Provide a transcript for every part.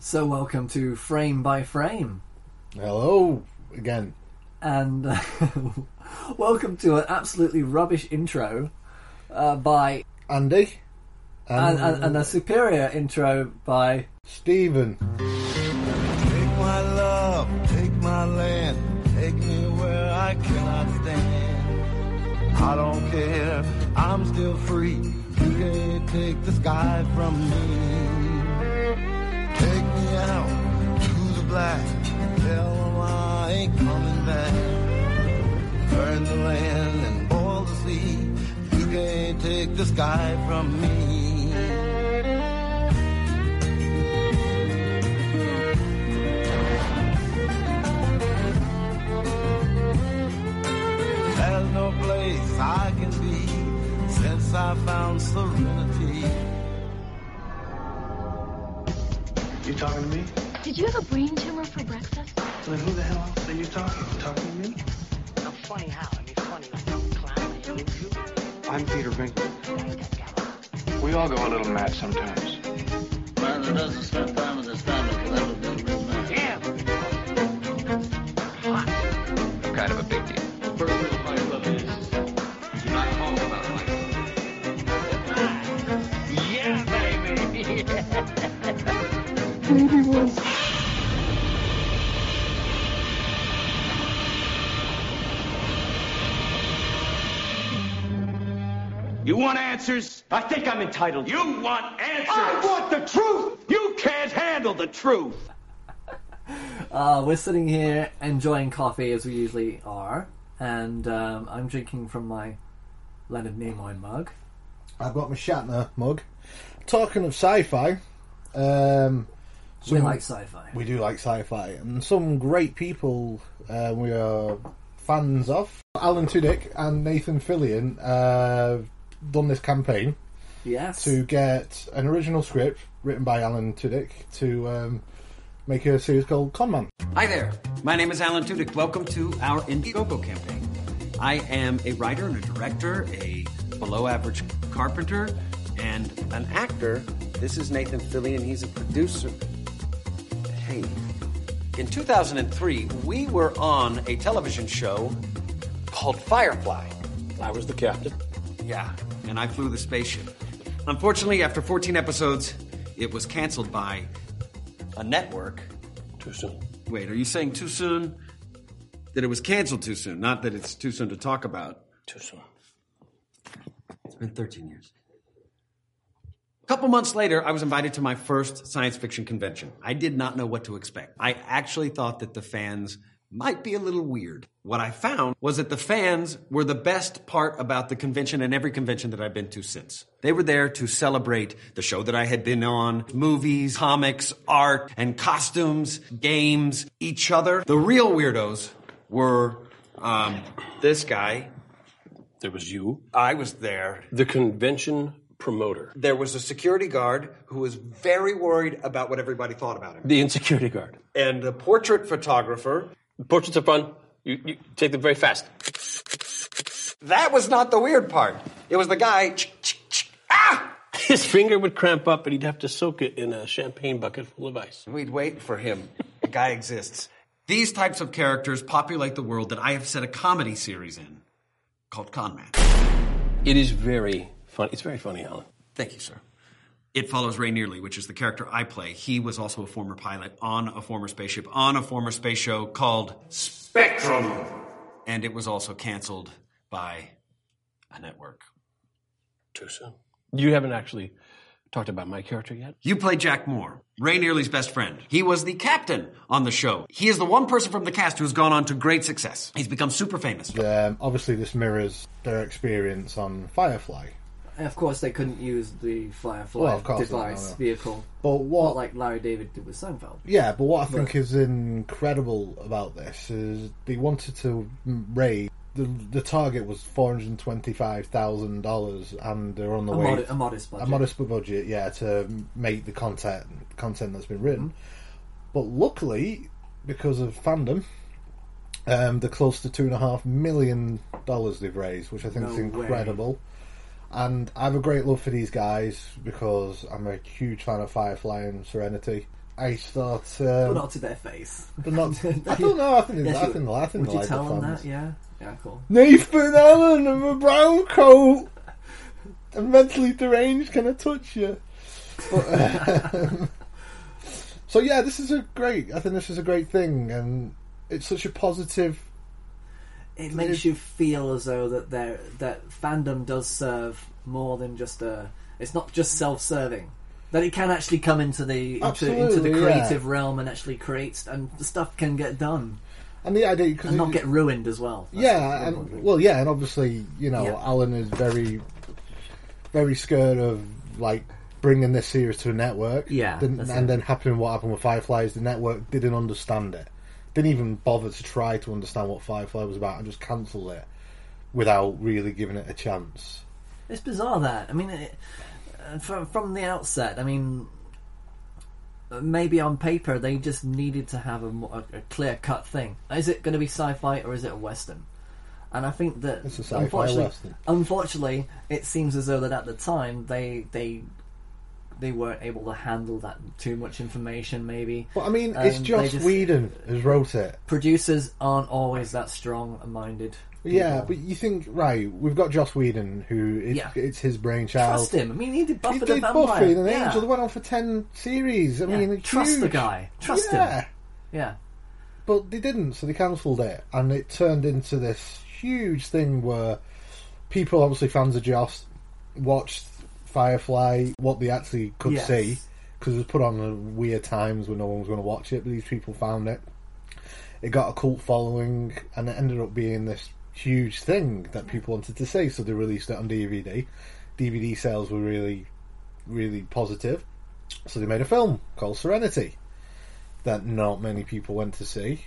So, welcome to Frame by Frame, Hello again. and uh, welcome to an absolutely rubbish intro uh, by Andy and, and, and, and a superior intro by Stephen. Take my love, take my land, take me where I cannot stand. I don't care, I'm still free. You can't take the sky from me. Black, I coming back. Burn the land and boil the sea. You can't take the sky from me. There's no place I can be since I found serenity. You talking to me? Did you have a brain tumor for breakfast? Then who the hell else are you talking? You talking to me? I'm funny how? I mean, funny like some clown. You, you, I'm Peter Venkman. We all go a little mad sometimes. Man that doesn't spend time with his family can never be a real man. yeah. Kind of a big You want answers? I think I'm entitled. You want answers? I want the truth. You can't handle the truth. Uh, we're sitting here enjoying coffee as we usually are, and um, I'm drinking from my Leonard Nimoy mug. I've got my Shatner mug. Talking of sci-fi, um, We like sci-fi. we do like sci-fi, and some great people uh, we are fans of. Alan Tudyk and Nathan Fillion uh, done this campaign yes. to get an original script written by Alan Tudyk to um, make a series called Conman. Hi there. My name is Alan Tudyk. Welcome to our Indiegogo campaign. I am a writer and a director, a below average carpenter, and an actor. This is Nathan Fillion. He's a producer. Hey. In 2003, we were on a television show called Firefly. I was the captain. Yeah, and I flew the spaceship. Unfortunately, after 14 episodes, it was canceled by a network. Too soon. Wait, are you saying too soon? That it was canceled too soon, not that it's too soon to talk about. Too soon. It's been 13 years. Couple months later, I was invited to my first science fiction convention. I did not know what to expect. I actually thought that the fans might be a little weird. What I found was that the fans were the best part about the convention and every convention that I've been to since. They were there to celebrate the show that I had been on, movies, comics, art, and costumes, games, each other. The real weirdos were um, this guy. There was you, I was there. the convention promoter, There was a security guard who was very worried about what everybody thought about him. the insecurity guard. And a portrait photographer. Portraits are fun. You, you take them very fast. That was not the weird part. It was the guy. Ah! His finger would cramp up and he'd have to soak it in a champagne bucket full of ice. We'd wait for him. The guy exists. These types of characters populate the world that I have set a comedy series in called Conman. It is very funny. It's very funny, Alan. Thank you, sir. It follows Ray Nearly, which is the character I play. He was also a former pilot on a former spaceship on a former space show called Spectrum. And it was also canceled by a network. Too soon. You haven't actually talked about my character yet. You play Jack Moore, Ray Nearly's best friend. He was the captain on the show. He is the one person from the cast who has gone on to great success. He's become super famous. Um, obviously, this mirrors their experience on Firefly. And of course, they couldn't use the Firefly Well, of course not, device no, no. vehicle, But what not like Larry David did with Seinfeld. Yeah, but what I think is incredible about this is they wanted to raise the the target was four hundred twenty five thousand dollars, and they're on the A, way a modest budget. a modest budget, yeah, to make the content content that's been written. Mm-hmm. But luckily, because of fandom, um, they're close to two and a half million dollars they've raised, which I think No is way. incredible. And I have a great love for these guys because I'm a huge fan of Firefly and Serenity. I thought, but um, not to their face. but not. I don't know. I think. Yes, I think. I think Would you like tell the them fans. that? Yeah, yeah, cool. Nathan Allen in a brown coat. A mentally deranged can I touch you? But, um, so yeah, this is a great. I think this is a great thing, and it's such a positive. It makes you feel as though that there that fandom does serve more than just a. It's not just self-serving. That it can actually come into the into, into the Absolutely, yeah. creative realm and actually create and stuff can get done And the idea because and not get ruined as well. That's yeah, and well, yeah, and obviously, you know, Yeah. Alan is very, very scared of like bringing this series to a network. Yeah, Then- that's and it. then happening what happened with Firefly is the network didn't understand it, didn't even bother to try to understand what Firefly was about, and just cancelled it without really giving it a chance. It's bizarre that I mean, it, uh, from from the outset, I mean, maybe on paper they just needed to have a, more, a, clear cut thing. Is it going to be sci-fi or is it a western? And I think that It's a sci-fi unfortunately, western. unfortunately, it seems as though that at the time they they they weren't able to handle that too much information. Maybe, But I mean, it's um, And Joss just- Whedon who's wrote it. producers aren't always that strong-minded. Yeah, but you think right? We've got Joss Whedon, who it's, Yeah. it's his brainchild. trust him. I mean, he did Buffy He the did Vampire. Buffy and yeah. Angel. They went on for ten series. I Yeah, mean, it's trust the guy. Trust yeah. him. Yeah. But they didn't, so they cancelled it, and it turned into this huge thing where people, obviously fans of Joss, watched Firefly, what they actually could Yes. see, because it was put on at weird times when no one was going to watch it. But these people found it. It got a cult following, and it ended up being this huge thing that people wanted to see. So they released it on DVD. DVD sales were really, really positive. So they made a film called Serenity that not many people went to see.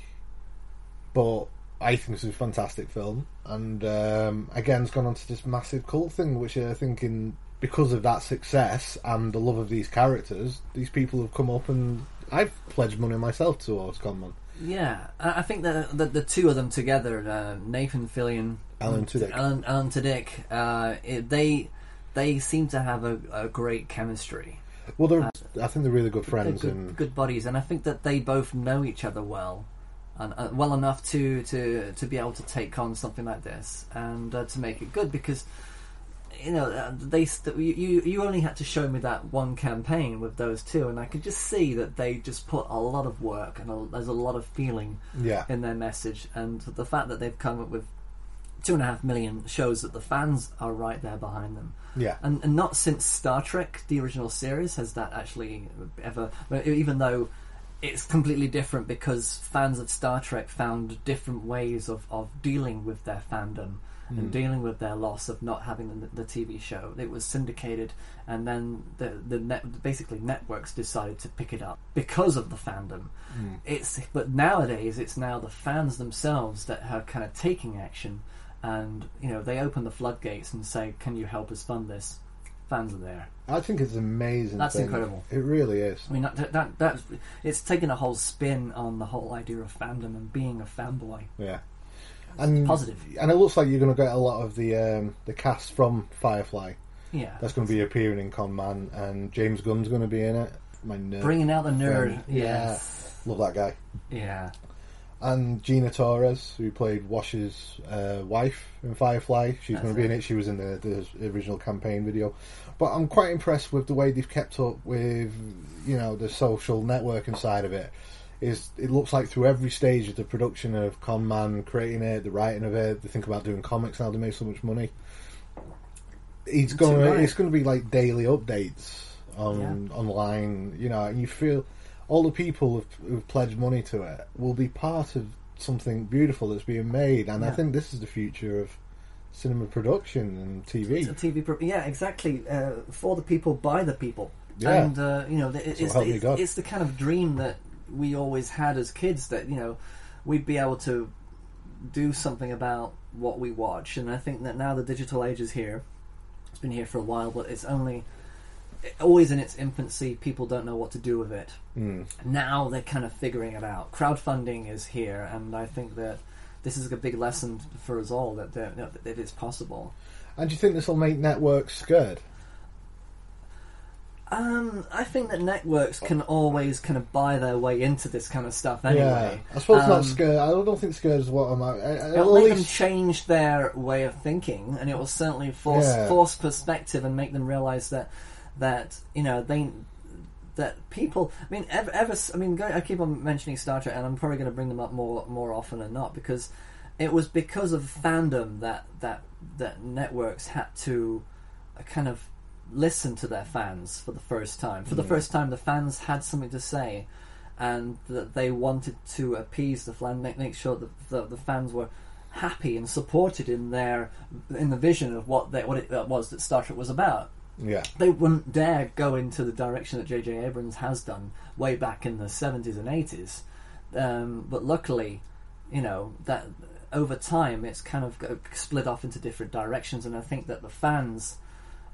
But I think it's a fantastic film, and um, again, it's gone on to this massive cult thing, which I think, in because of that success and the love of these characters, these people have come up and I've pledged money myself towards Conman. Yeah, I think that the, the two of them together, uh, Nathan Fillion, Alan Tudyk. Alan, Alan Tudyk, uh, it, they they seem to have a, a great chemistry. Well, they're, I think they're really good friends, good, and good buddies, and I think that they both know each other well, and uh, well enough to, to to be able to take on something like this and uh, to make it good because. You know, uh, they st- you you- you only had to show me that one campaign with those two, and I could just see that they just put a lot of work and a, there's a lot of feeling yeah, in their message, and the fact that they've come up with two and a half million shows that the fans are right there behind them. yeah, And, and not since Star Trek, the original series, has that actually ever. Even though it's completely different because fans of Star Trek found different ways of, of dealing with their fandom and hmm. dealing with their loss of not having the, the TV show. It was syndicated, and then the the net, basically networks decided to pick it up because of the fandom. Hmm. It's but nowadays it's now the fans themselves that are kind of taking action, and you know they open the floodgates and say, "Can you help us fund this?" Fans are there. I think it's amazing. That's thing. incredible. It really is. I mean, that, that that it's taken a whole spin on the whole idea of fandom and being a fanboy. Yeah, and positive. and it looks like you're going to get a lot of the um, the cast from Firefly. Yeah, That's going to be appearing in Con Man, and James Gunn's going to be in it. My nerd bringing out the nerd. friend. Yes. love that guy. Yeah. And Gina Torres, who played Wash's uh, wife in Firefly, she's That's going to be in it. it. She was in the, the original campaign video. But I'm quite impressed with the way they've kept up with, you know, the social networking side of it. Is it looks like through every stage of the production of Con Man, creating it, the writing of it, they think about doing comics now. They make so much money. It's going right. it's going to be like daily updates on online, you know, and you feel all the people who've, who've pledged money to it will be part of something beautiful that's being made, and I think this is the future of cinema production and TV. TV. Pro- yeah, exactly. Uh, for the people, by the people. Yeah. And uh, you know, the, it's, it's, it's the kind of dream that we always had as kids. That you know, we'd be able to do something about what we watch. And I think that now the digital age is here. It's been here for a while, but it's only always in its infancy. People don't know what to do with it. Mm. Now they're kind of figuring it out. Crowdfunding is here, and I think that this is a big lesson for us all that that, that it is possible. And do you think this will make networks scared? Um, I think that networks can always kind of buy their way into this kind of stuff anyway. Yeah, I suppose Um, not scared. I don't think scared is what I'm. At. It'll at make them least, change their way of thinking, and it will certainly force Yeah. force perspective and make them realize that that you know they that people. I mean, ever, ever I mean, go, I keep on mentioning Star Trek, and I'm probably going to bring them up more more often than not because it was because of fandom that that that networks had to kind of listen to their fans for the first time. For the first time, the fans had something to say, and that they wanted to appease the fan, make, make sure that the, the fans were happy and supported in their in the vision of what they, what it was that Star Trek was about. yeah, They wouldn't dare go into the direction that J.J. Abrams has done way back in the seventies and eighties. Um, but luckily, you know that over time it's kind of split off into different directions, and I think that the fans,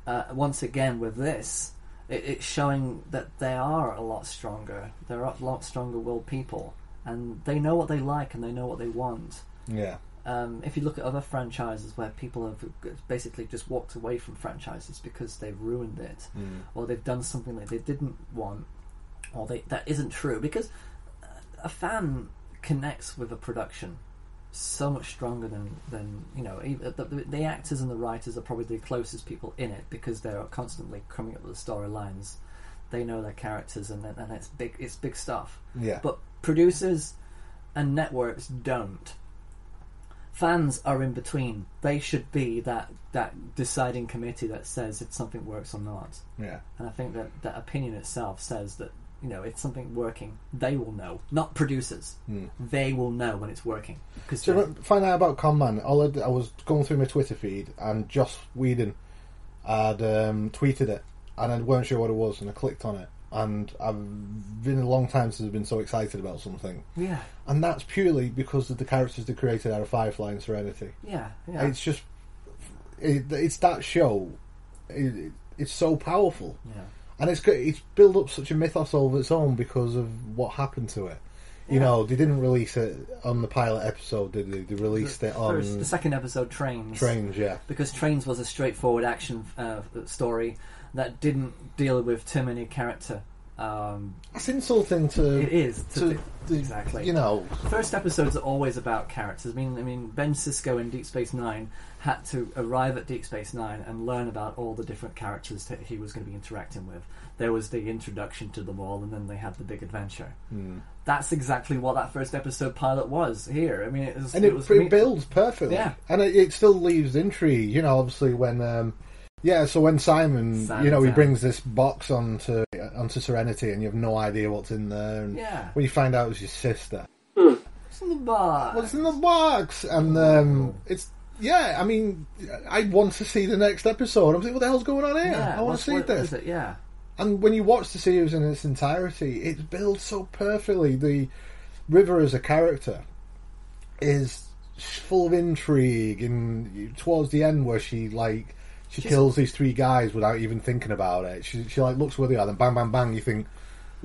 uh, once again with this, it, it's showing that they are a lot stronger. They're a lot stronger willed people, and they know what they like and they know what they want. yeah, Um, if you look at other franchises where people have basically just walked away from franchises because they've ruined it, or they've done something that they didn't want, or they, that isn't true, because a fan connects with a production so much stronger than, than you know the, the, the actors and the writers are probably the closest people in it because they're constantly coming up with the storylines. They know their characters and and it's big it's big stuff. yeah. But producers and networks don't. Fans are in between. They should be that that deciding committee that says if something works or not. yeah. And I think that that opinion itself says that you know if something working, they will know. Not producers. They will know when it's working. Because So find out about Conman, all I, did- I was going through my Twitter feed and Joss Whedon had um, tweeted it, and I weren't sure what it was, and I clicked on it, and I've been a long time since I've been so excited about something, yeah, and that's purely because of the characters they created out of Firefly and Serenity. yeah, yeah. It's just, it, it's that show. It, it- it's so powerful, yeah. And it's it's built up such a mythos all of its own because of what happened to it. You know, they didn't release it on the pilot episode, did they? They released it on the second episode, Trains. Trains, yeah. because Trains was a straightforward action uh, story that didn't deal with too many character. Um, It's insulting to. it is to, to the- the- exactly. You know, First episodes are always about characters. I mean, I mean, Ben Sisko in Deep Space Nine had to arrive at Deep Space Nine and learn about all the different characters that he was going to be interacting with. There was the introduction to them all, and then they had the big adventure. Hmm. That's exactly what that first episode pilot was here. I mean, it was, and it, was it builds perfectly. Yeah. And it, it still leaves intrigue. You know, obviously when. Um, yeah, so when Simon, Simon's you know, he brings this box onto onto Serenity, and you have no idea what's in there. And Yeah. when you find out it's your sister, What's in the bar? what's in the box? And um, it's yeah. I mean, I want to see the next episode. I'm thinking, what the hell's going on here? yeah, I want to see what this. is it? Yeah. And when you watch the series in its entirety, it's built so perfectly. The River as a character is full of intrigue, and towards the end, where she like she She's- kills these three guys without even thinking about it. She she like looks where they are, then bang bang bang. You think,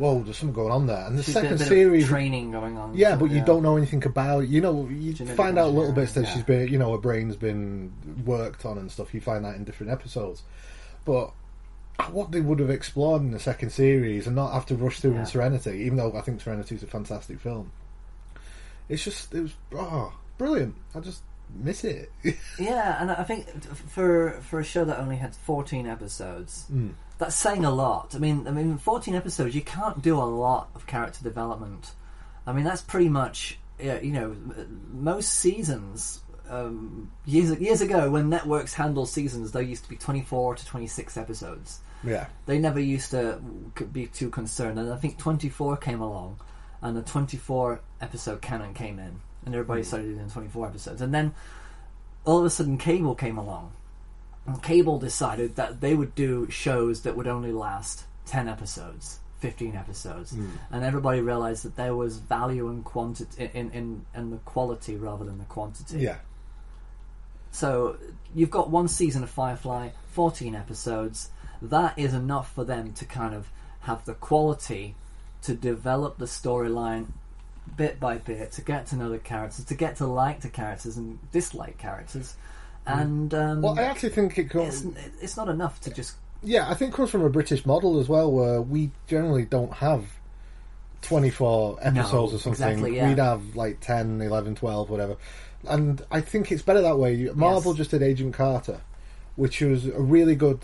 whoa, there's something going on there. And the She's second series, training going on. yeah, so, but you don't know anything about. You know, you Genetic find out a little bits that yeah. she's been, you know, her brain's been worked on and stuff. You find that in different episodes, but what they would have explored in the second series and not have to rush through Yeah. in Serenity, even though I think Serenity is a fantastic film. It's just it was oh brilliant. I just miss it. Yeah, and I think for for a show that only had fourteen episodes, Mm. That's saying a lot. I mean, I mean, fourteen episodes, you can't do a lot of character development. I mean, that's pretty much you know most seasons. Um, years years ago, when networks handled seasons, they used to be twenty four to twenty six episodes. yeah, They never used to be too concerned, and I think twenty four came along, and the twenty four episode canon came in, and everybody started doing twenty four episodes, and then all of a sudden cable came along cable decided that they would do shows that would only last 10 episodes 15 episodes hmm. and everybody realized that there was value in quantity in, in, in the quality rather than the quantity yeah, so you've got one season of Firefly, 14 episodes. That is enough for them to kind of have the quality to develop the storyline bit by bit, to get to know the characters, to get to like the characters and dislike characters. And um, Well, I actually think it it's, it's not enough to just Yeah, I think it comes from a British model as well, where we generally don't have 24 episodes No, or something. exactly, yeah. We'd have like 10, 11, 12, whatever. And I think it's better that way. Marvel Yes. just did Agent Carter, which was a really good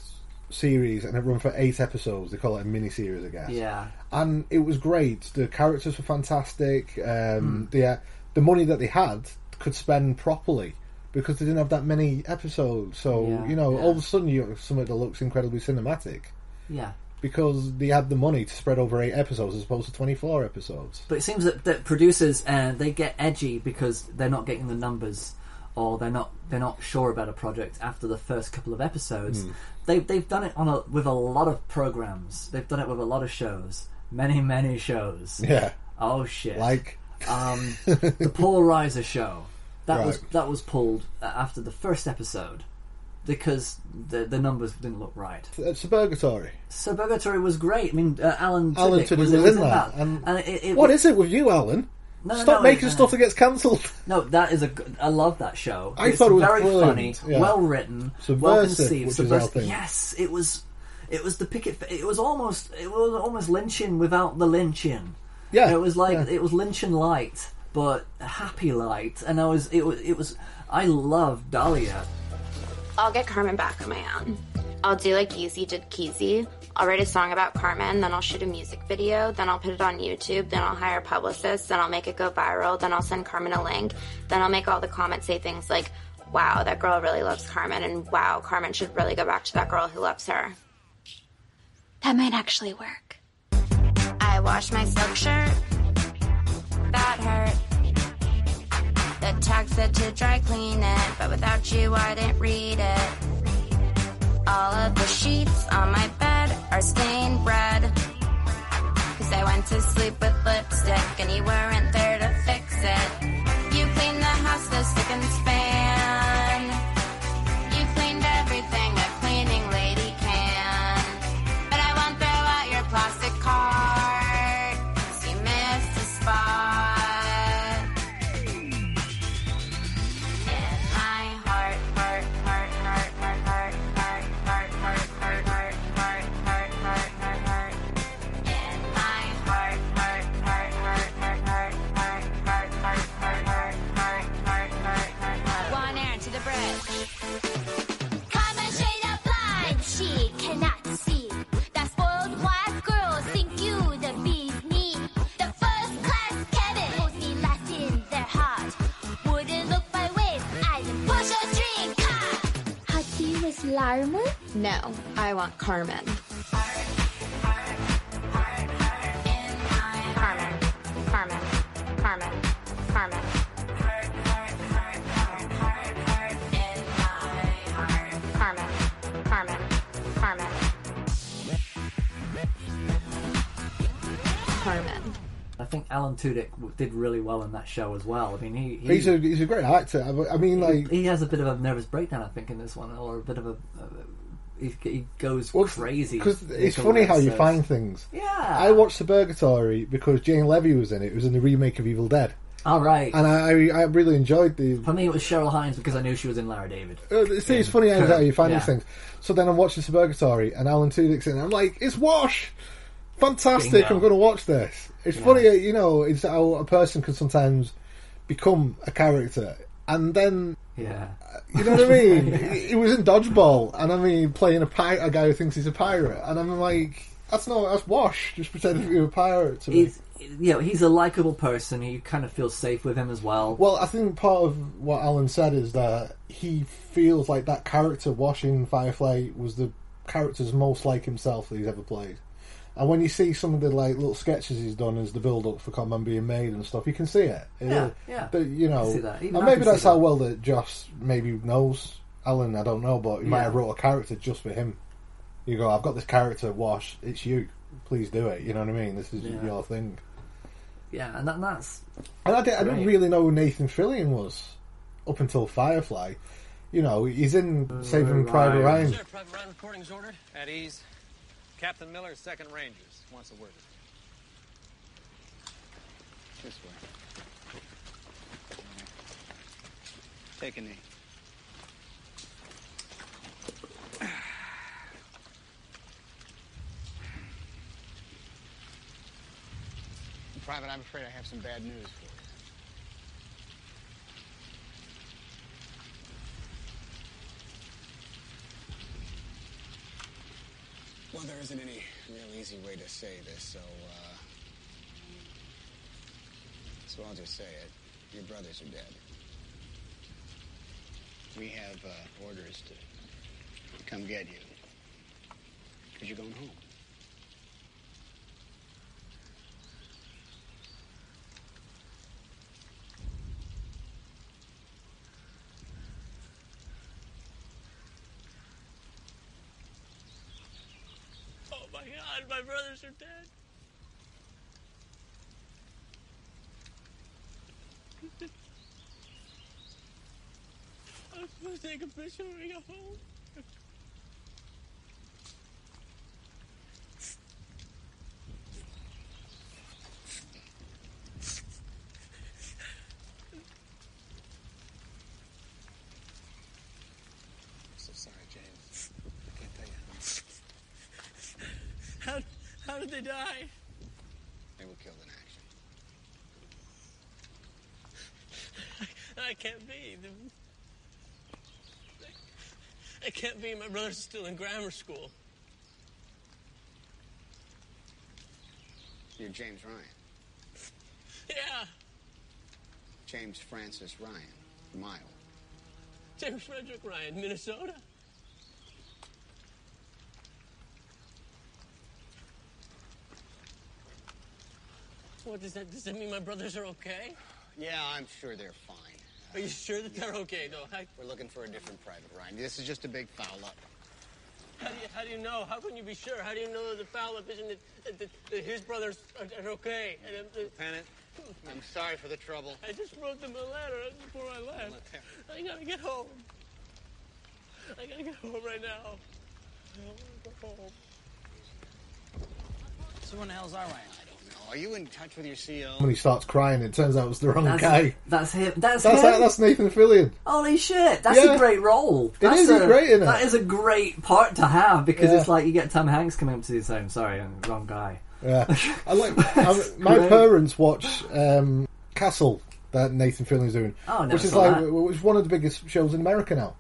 series, and it ran for eight episodes. They call it a mini series, I guess. Yeah. And it was great. The characters were fantastic. Um, the, uh, the money that they had could spend properly. Because they didn't have that many episodes, so Yeah, you know, yeah. all of a sudden you have something that looks incredibly cinematic Yeah. because they had the money to spread over eight episodes as opposed to 24 episodes. But it seems that, that producers uh, they get edgy because they're not getting the numbers, or they're not they're not sure about a project after the first couple of episodes. Hmm. They they've done it on a, with a lot of programs. They've done it with a lot of shows, many many shows. Yeah. Oh shit! Like, um, the Paul Reiser show. That was that was pulled uh, after the first episode because the the numbers didn't look right. purgatory. Suburgatory was great. I mean, uh, Alan Alan Tudyk Tudyk was, was in that, that. and- it, it What was- is it with you, Alan? No, Stop no, making stuff that gets cancelled. No, that is a. I love that show. I it's thought it was very brilliant, funny, yeah. well written, well conceived. which is subversive. Yes, it was. It was the picket. It was almost. It was almost lynching without the lynching. Yeah, it was like yeah. it was lynching light, but happy light. And I was. It was. It was. I love Dahlia. I'll get Carmen back oh on my own. I'll do like Yeezy did Keezy. I'll write a song about Carmen, then I'll shoot a music video, then I'll put it on YouTube, then I'll hire publicists, then I'll make it go viral, then I'll send Carmen a link, then I'll make all the comments say things like, wow, that girl really loves Carmen, and wow, Carmen should really go back to that girl who loves her. That might actually work. I washed my silk shirt. That hurt. The tag said to dry clean it, but without you, I didn't read it. All of the sheets on my bed are stained red. Cause I went to sleep with lipstick and you weren't there to fix it. You cleaned the house, the stick and span. Larmer? No, I want Carmen. Alan Tudyk did really well in that show as well. I mean, he, he He's a he's a great actor. I- mean, like he has a bit of a nervous breakdown, I think, in this one, or a bit of a. Uh, he, he goes crazy because it's funny how you find things. Yeah. I watched Suburgatory because Jane Levy was in it. It was in the remake of Evil Dead, All right. and I I, really enjoyed the. For me, it was Cheryl Hines because I knew she was in Larry David. Uh, see, it's funny how, you find yeah. these things. So then I'm watching The Suburgatory, and Alan Tudyk's in. it. I'm like, it's Wash, fantastic. Bingo. I'm going to watch this. It's Yeah. funny, uh, you know, it's how a person can sometimes become a character, and then Yeah. You know what I mean? he, he was in Dodgeball, and I mean, playing a pi- a guy who thinks he's a pirate, and I'm like, that's not that's Wash, just pretending to be a pirate to me. He's, you know, he's a likable person. You kind of feel safe with him as well. Well, I think part of what Alan said is that he feels like that character Wash in Firefly was the character's most like himself that he's ever played. And when you see some of the like little sketches he's done as the build up for Conman being made and stuff, you can see it. Yeah, Uh, yeah. But, you know, that. And maybe that's see how that. well that Joss maybe knows Alan. I don't know, but he might have wrote a character just for him. You go, I've got this character, Wash. It's you. Please do it. You know what I mean? This is Yeah. your thing. Yeah, and that, that's And I, did, I didn't really know who Nathan Fillion was up until Firefly. You know, he's in Saving Private Ryan. Sir, Private Ryan recordings ordered. At ease. Captain Miller, 2nd Rangers, wants a word with you. This way. Take a knee. Private, I'm afraid I have some bad news for you. Well, there isn't any real easy way to say this, so, uh. So I'll just say it. Your brothers are dead. We have uh, orders to come get you. Because you're going home. Oh my brothers are dead. I'm to take a picture when we go home. So sorry, James. I can't tell you. How they die? They were killed in action. I can't be. I can't be. My brothers still in grammar school. You're James Ryan. Yeah, James Francis Ryan. Mile. James Frederick Ryan, Minnesota. What does that? Does that mean my brothers are okay? Yeah, I'm sure they're fine. Are you sure that they're okay, though? How, We're looking for a different private, Ryan. This is just a big foul up. how do you how do you know? How can you be sure? How do you know that the foul up isn't that, that, that, that his brothers are, are okay? And, uh, Lieutenant, I'm sorry for the trouble. I just wrote them a letter before I left. I gotta get home. I gotta get home right now. I wanna go home. So when the hell's our Ryan? I don't know. Are you in touch with your CEO? When he starts crying, it turns out it was the wrong That's, guy. that's him. That's, That's him. that, that's Nathan Fillion. Holy shit! That's Yeah. a great role. It That's is, a, great in it. That is a great part to have because Yeah. it's like you get Tom Hanks coming up to you saying, "Sorry, I'm the wrong guy." Yeah, I like. I, my great. parents watch um, Castle that Nathan Fillion's doing, Oh, never which is saw like that. which is one of the biggest shows in America now.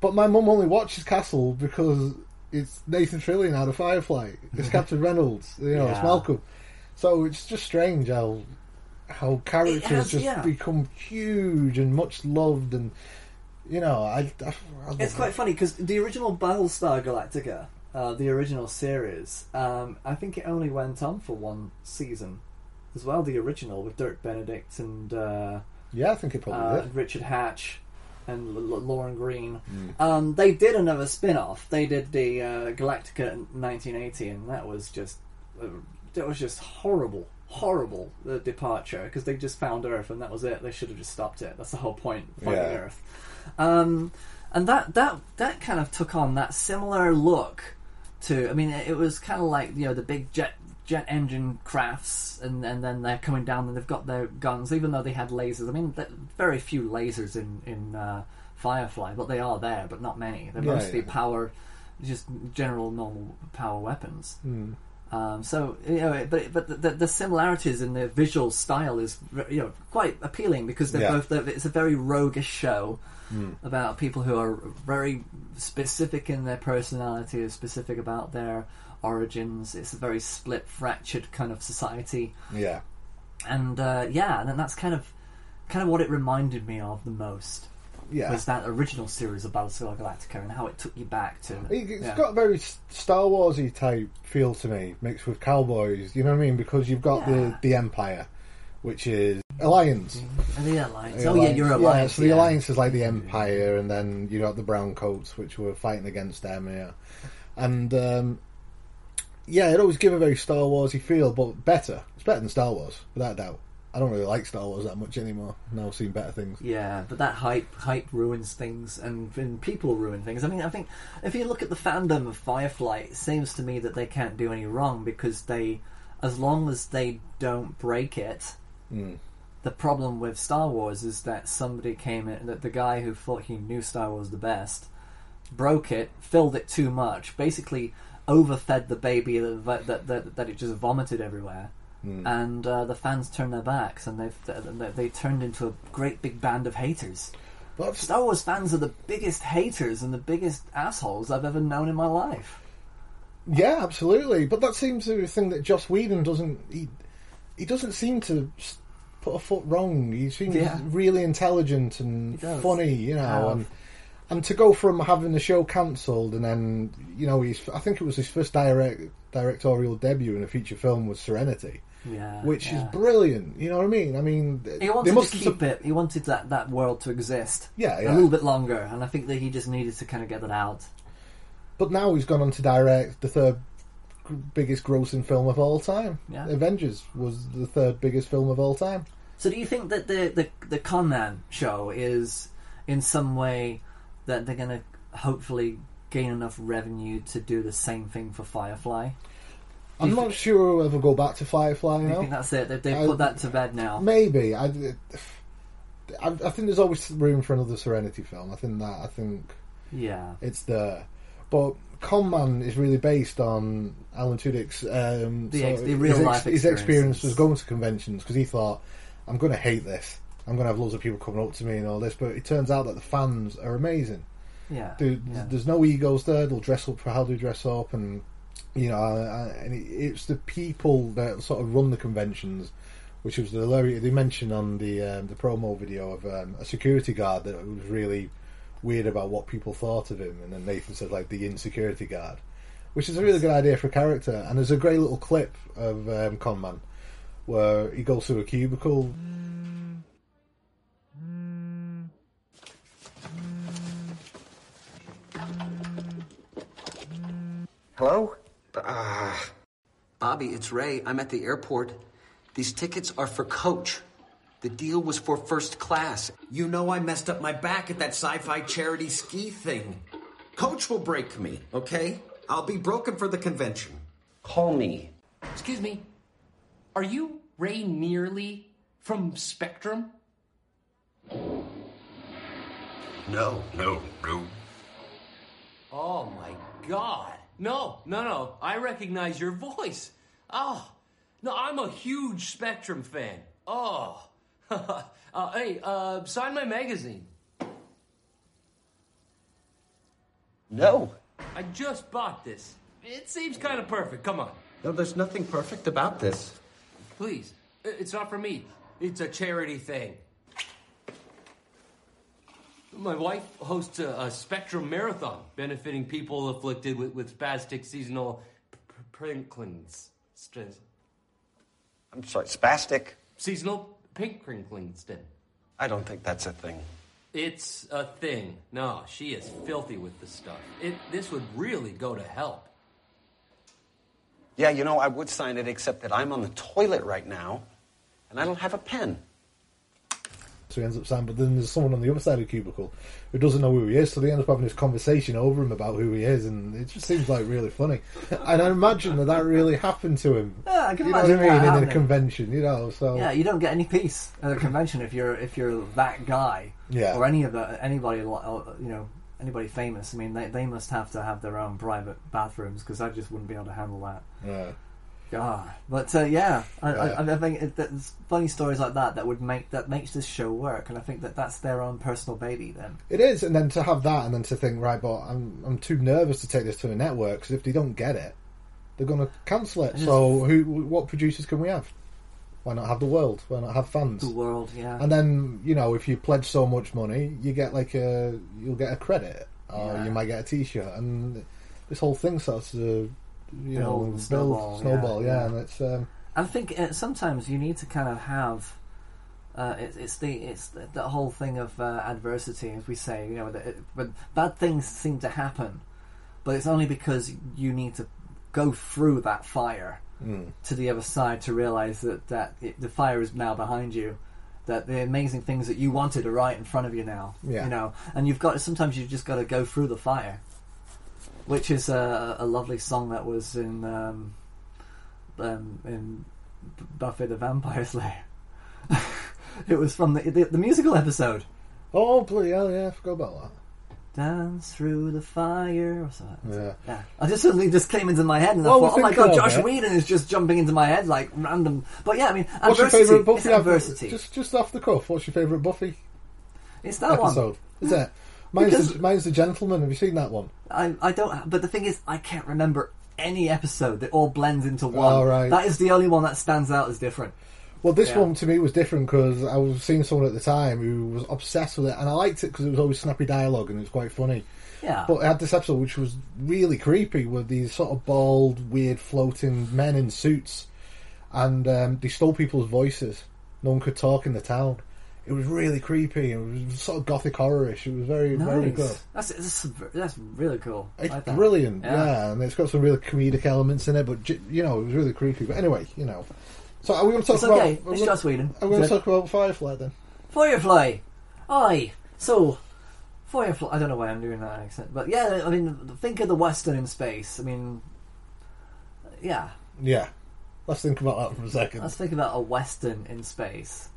But my mum only watches Castle because it's Nathan Fillion out of Firefly. It's Captain Reynolds, you know, it's Malcolm. So it's just strange how how characters has- just yeah. become huge and much loved, and you know, I. I, I love It's quite it. funny because the original Battlestar Galactica, uh, the original series, um, I think it only went on for one season as well. The original with Dirk Benedict and uh, Yeah, I think it probably uh, did. Richard Hatch and L- L- Lorne Greene. Mm. Um, they did another spin off. They did the uh, Galactica in 1980, and that was just uh, that was just horrible, horrible the departure because they just found Earth and that was it. They should have just stopped it. That's the whole point, finding Yeah. Earth. Um, and that that that kind of took on that similar look to. I mean, it, it was kind of like you know the big jet jet engine crafts, and, and then they're coming down and they've got their guns, even though they had lasers. I mean, very few lasers in in uh, Firefly, but they are there, but not many. They're Yeah, mostly yeah. power, just general normal power weapons. Mm. Um, so you know, but but the, the similarities in the visual style is you know quite appealing because they're Yeah. both they're- it's a very roguish show Mm. about people who are very specific in their personality, specific about their origins. It's a very split, fractured kind of society, Yeah. and uh, yeah, and that's kind of kind of what it reminded me of the most. Yeah. was that original series of Battlestar Galactica and how it took you back to. It- It's yeah. got a very Star Warsy type feel to me, mixed with cowboys. You know what I mean? Because you've got Yeah. the the Empire, which is Alliance. And the Alliance. The Oh yeah, you're Alliance. so the yeah. Alliance is like the Empire, and then you got the Brown Coats, which were fighting against them. Yeah, and um, yeah, it always give a very Star Warsy feel, but better. It's better than Star Wars, without a doubt. I don't really like Star Wars that much anymore. Now I've seen better things. Yeah, but that hype hype ruins things, and, and people ruin things. I mean, I think if you look at the fandom of Firefly, it seems to me that they can't do any wrong because they, as long as they don't break it. Mm. The problem with Star Wars is that somebody came in, that the guy who thought he knew Star Wars the best, broke it, filled it too much, basically overfed the baby that that that, that it just vomited everywhere. Hmm. and uh, the fans turned their backs, and they've they, they turned into a great big band of haters. But Star Wars fans are the biggest haters and the biggest assholes I've ever known in my life. Yeah, absolutely. But that seems to be a thing that Joss Whedon doesn't. He, he doesn't seem to put a foot wrong. He seems Yeah. really intelligent and funny, you know. And and to go from having the show cancelled and then you know he's I think it was his first direct directorial debut in a feature film was Serenity, Yeah, which is brilliant. You know what I mean? I mean, He they wanted must to keep it. He wanted that, that world to exist. Yeah, a little bit longer, and I think that he just needed to kind of get that out. But now he's gone on to direct the third biggest grossing film of all time. Yeah. Avengers was the third biggest film of all time. So, do you think that the the the Con Man show is in some way that they're going to hopefully gain enough revenue to do the same thing for Firefly? I'm not sure we'll ever go back to Firefly Do you now. think that's it? They, they've I- put that to bed now. Maybe. I, I, I think there's always room for another Serenity film. I think that. I think Yeah. it's there. But Con Man is really based on Alan Tudyk's um, The ex- the real his, life his experience was going to conventions because he thought, I'm going to hate this. I'm going to have loads of people coming up to me and all this. But it turns out that the fans are amazing. Yeah. Dude, yeah. there's no egos there. They'll dress up for how they dress up, and you know, and it, it's the people that sort of run the conventions, which was the. They mentioned on the um, the promo video of um, a security guard that was really weird about what people thought of him, and then Nathan said like the insecurity guard, which is a really good idea for a character. And there's a great little clip of um, Conman where he goes through a cubicle. Hello? Uh, Bobby, it's Ray. I'm at the airport. These tickets are for coach. The deal was for first class. You know I messed up my back at that sci-fi charity ski thing. Coach will break me, okay? I'll be broken for the convention. Call me. Excuse me. Are you Ray Nearly from Spectrum? No, no, no. Oh my god. No, no, no. I recognize your voice. Oh, no, I'm a huge Spectrum fan. Oh. uh, hey, uh, sign my magazine. No. I just bought this. It seems kind of perfect. Come on. No, there's nothing perfect about this. Please. It's not for me. It's a charity thing. My wife hosts a, a Spectrum Marathon benefiting people afflicted with, with spastic seasonal p- p- prinklings. I'm sorry, spastic? Seasonal pink. I don't think that's a thing. It's a thing. No, she is filthy with the stuff. It, this would really go to help. Yeah, you know, I would sign it, except that I'm on the toilet right now, and I don't have a pen. So he ends up saying, but then there's someone on the other side of the cubicle who doesn't know who he is, so they end up having this conversation over him about who he is, and it just seems like really funny. And I imagine that that really happened to him. Yeah, I can you know what I mean? In a convention, you know. So Yeah, you don't get any peace at a convention if you're if you're that guy. Yeah. Or any of the anybody uh, you know anybody famous. I mean, they they must have to have their own private bathrooms because I just wouldn't be able to handle that. Yeah. God, but uh, yeah, I, Yeah. I, I think it, there's funny stories like that that would make that makes this show work, and I think that that's their own personal baby. Then It is, and then to have that, and then to think, right, but I'm I'm too nervous to take this to the network because if they don't get it, they're going to cancel it. It is- So, who, what producers can we have? Why not have the world? Why not have fans? the world, yeah. And then you know, if you pledge so much money, you get like a you'll get a credit, or Yeah. you might get a T-shirt, and this whole thing starts to you know Build, build snowball, snowball, yeah, yeah, yeah. and it's um, I think uh, sometimes you need to kind of have. Uh, it, it's the it's the, the whole thing of uh, adversity, as we say. You know, that it, when bad things seem to happen, but it's only because you need to go through that fire Mm. to the other side to realize that that it, the fire is now behind you. That the amazing things that you wanted are right in front of you now. Yeah. You know, and you've got sometimes you've just got to go through the fire, which is a, a lovely song that was in um, um, in Buffy the Vampire Slayer. it was from the, the the musical episode. oh please! Oh, yeah, I forgot about that. Dance through the fire or something. Yeah. Yeah. I just suddenly just came into my head and Well, I thought, oh my god, Joss it. Whedon is just jumping into my head like random. But yeah, I mean, What's your favourite Buffy? Adversity. Just, just off the cuff, what's your favourite Buffy It's that episode? one. Is it? Mine's, Because- the, mine's the Gentleman. Have you seen that one? I, I don't. But the thing is, I can't remember any episode that all blends into one. Oh, right. That is the only one that stands out as different. Well, this Yeah. one to me was different because I was seeing someone at the time who was obsessed with it, and I liked it because it was always snappy dialogue and it was quite funny. Yeah. But it had this episode which was really creepy with these sort of bald, weird, floating men in suits, and um, they stole people's voices. No one could talk in the town. It was really creepy. It was sort of gothic horror-ish. It was very, very good. That's, that's that's really cool. It's like brilliant, yeah. and it's got some really comedic elements in it, but you know, it was really creepy. But anyway, you know. So are we going to talk It's about? okay. It's Joss Whedon. Are we going to talk about Firefly then? Firefly. Aye. So, Firefly. I don't know why I'm doing that accent, but yeah. I mean, think of the western in space. I mean, yeah. Yeah. Let's think about that for a second. Let's think about a western in space.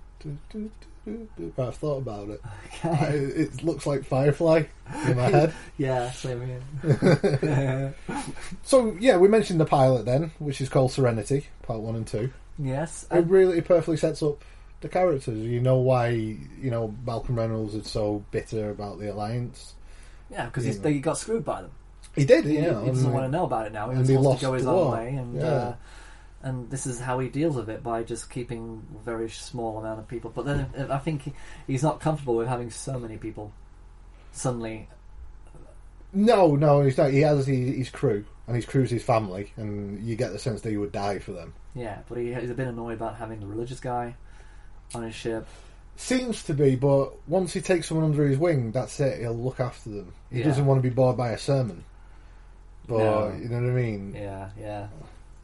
I've thought about it. Okay. I- it looks like Firefly in my head. yeah, same here. so yeah, we mentioned the pilot then, which is called Serenity, part one and two. yes. It really perfectly sets up the characters. You know why you know Malcolm Reynolds is so bitter about the alliance. Yeah, because he got screwed by them. He did, He, yeah. he doesn't want to know about it now. He and was he lost to go his own war. way, and Yeah. uh, and this is how he deals with it by just keeping a very small amount of people. But then I think he, he's not comfortable with having so many people suddenly. No, no, he's not. He has his, his crew, and his crew's his family, and you get the sense that he would die for them. Yeah, but he, he's a bit annoyed about having the religious guy on his ship. Seems to be, but once he takes someone under his wing, that's it. He'll look after them. He Yeah. doesn't want to be bored by a sermon. But No. you know what I mean? Yeah, yeah.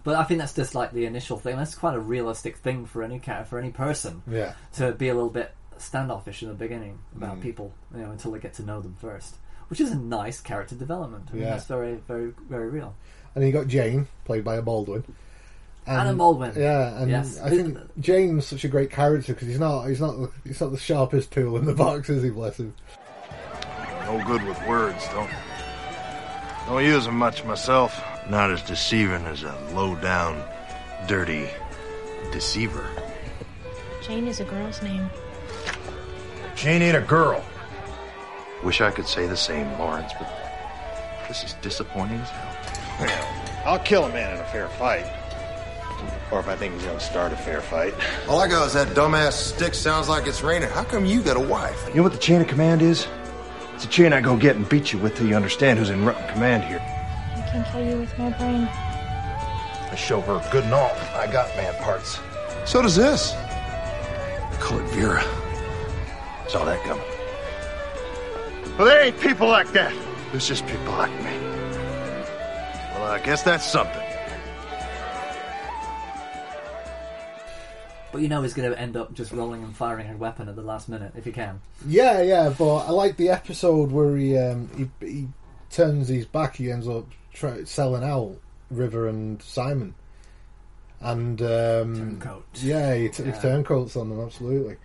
But I think that's just like the initial thing. That's quite a realistic thing for any cat for any person. Yeah. To be a little bit standoffish in the beginning about Mm. people, you know, until they get to know them first, which is a nice character development. I mean, Yeah. that's very, very, very real. And you got Jayne, played by a Baldwin. Adam Baldwin. Yeah, and Yes. I think Jayne's such a great character because he's not he's not the, he's not the sharpest tool in the box, is he? Bless him. No good with words, don't don't use them much myself. Not as deceiving as a low down, dirty deceiver. Jayne is a girl's name. Jayne ain't a girl. Wish I could say the same, Lawrence, but this is disappointing as hell. I'll kill a man in a fair fight. Or if I think he's gonna start a fair fight. All I got is that dumbass stick sounds like it's raining. How come you got a wife? You know what the chain of command is? It's a chain I go get and beat you with till you understand who's in rut- command here. I can kill you with my brain. I show her good and all. I got man parts. So does this. I Call it Vera. Saw that coming. Well, there ain't people like that. There's just people like me. Well, I guess that's something. But you know he's going to end up just rolling and firing a weapon at the last minute if he can. Yeah, yeah, but I like the episode where he um, he, he turns his back. He ends up try, selling out River and Simon, and um, Turncoat. Yeah, he, t- he turncoats on them absolutely,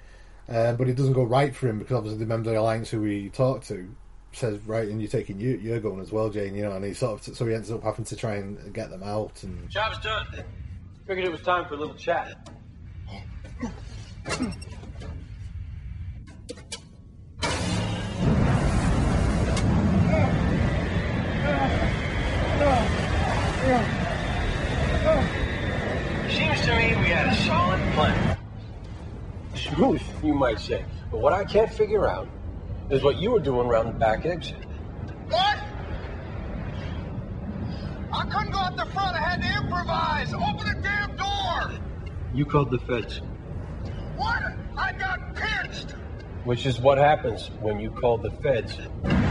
uh, but it doesn't go right for him because obviously the member of the alliance who he talked to says right, and you're taking you, you're going as well, Jayne. You know, and he sort of so he ends up having to try and get them out and. Job's done. Figured it was time for a little chat. Seems to me we had a solid plan. Smooth, you might say. But what I can't figure out is what you were doing around the back exit. What? I couldn't go up the front. I had to improvise. Open the damn door. You called the feds, What? I got pinched. which is what happens when you call the feds.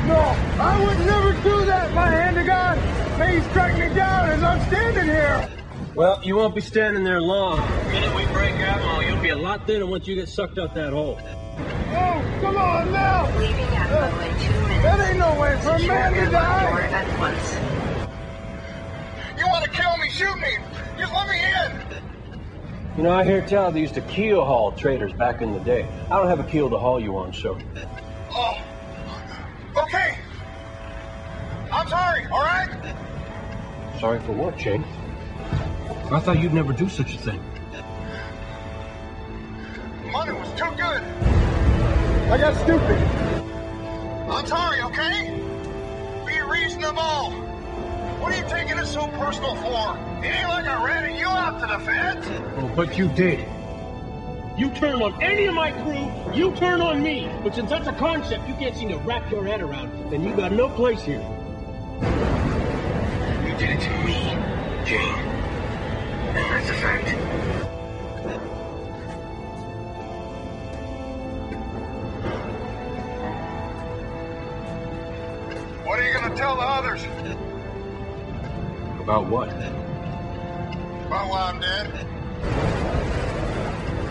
No, I would never do that. My hand to God. May he strike me down as I'm standing here. Well, you won't be standing there long. The minute we break out, well, you'll be a lot thinner once you get sucked out that hole. Oh, come on now. Leaving Echo in two minutes. That ain't no way for a man to die. at once. You want to kill me? Shoot me. Just let me in. You know, I hear tell they used to keel haul traders back in the day. I don't have a keel to haul you on, so. Oh. Okay. bag? Sorry all right? Sorry for what, Jayne? I thought you'd never do such a thing. Money was too good. I got stupid. I'm sorry, okay? Be reasonable. What are you taking it so personal for? It ain't like I ratted you out to the feds. Oh, but you did. You turn on any of my crew, you turn on me. But since that's a concept you can't seem to wrap your head around, then you got no place here. You did it to me, Jayne. And that's a fact. What are you gonna tell the others? About what? About why I'm dead?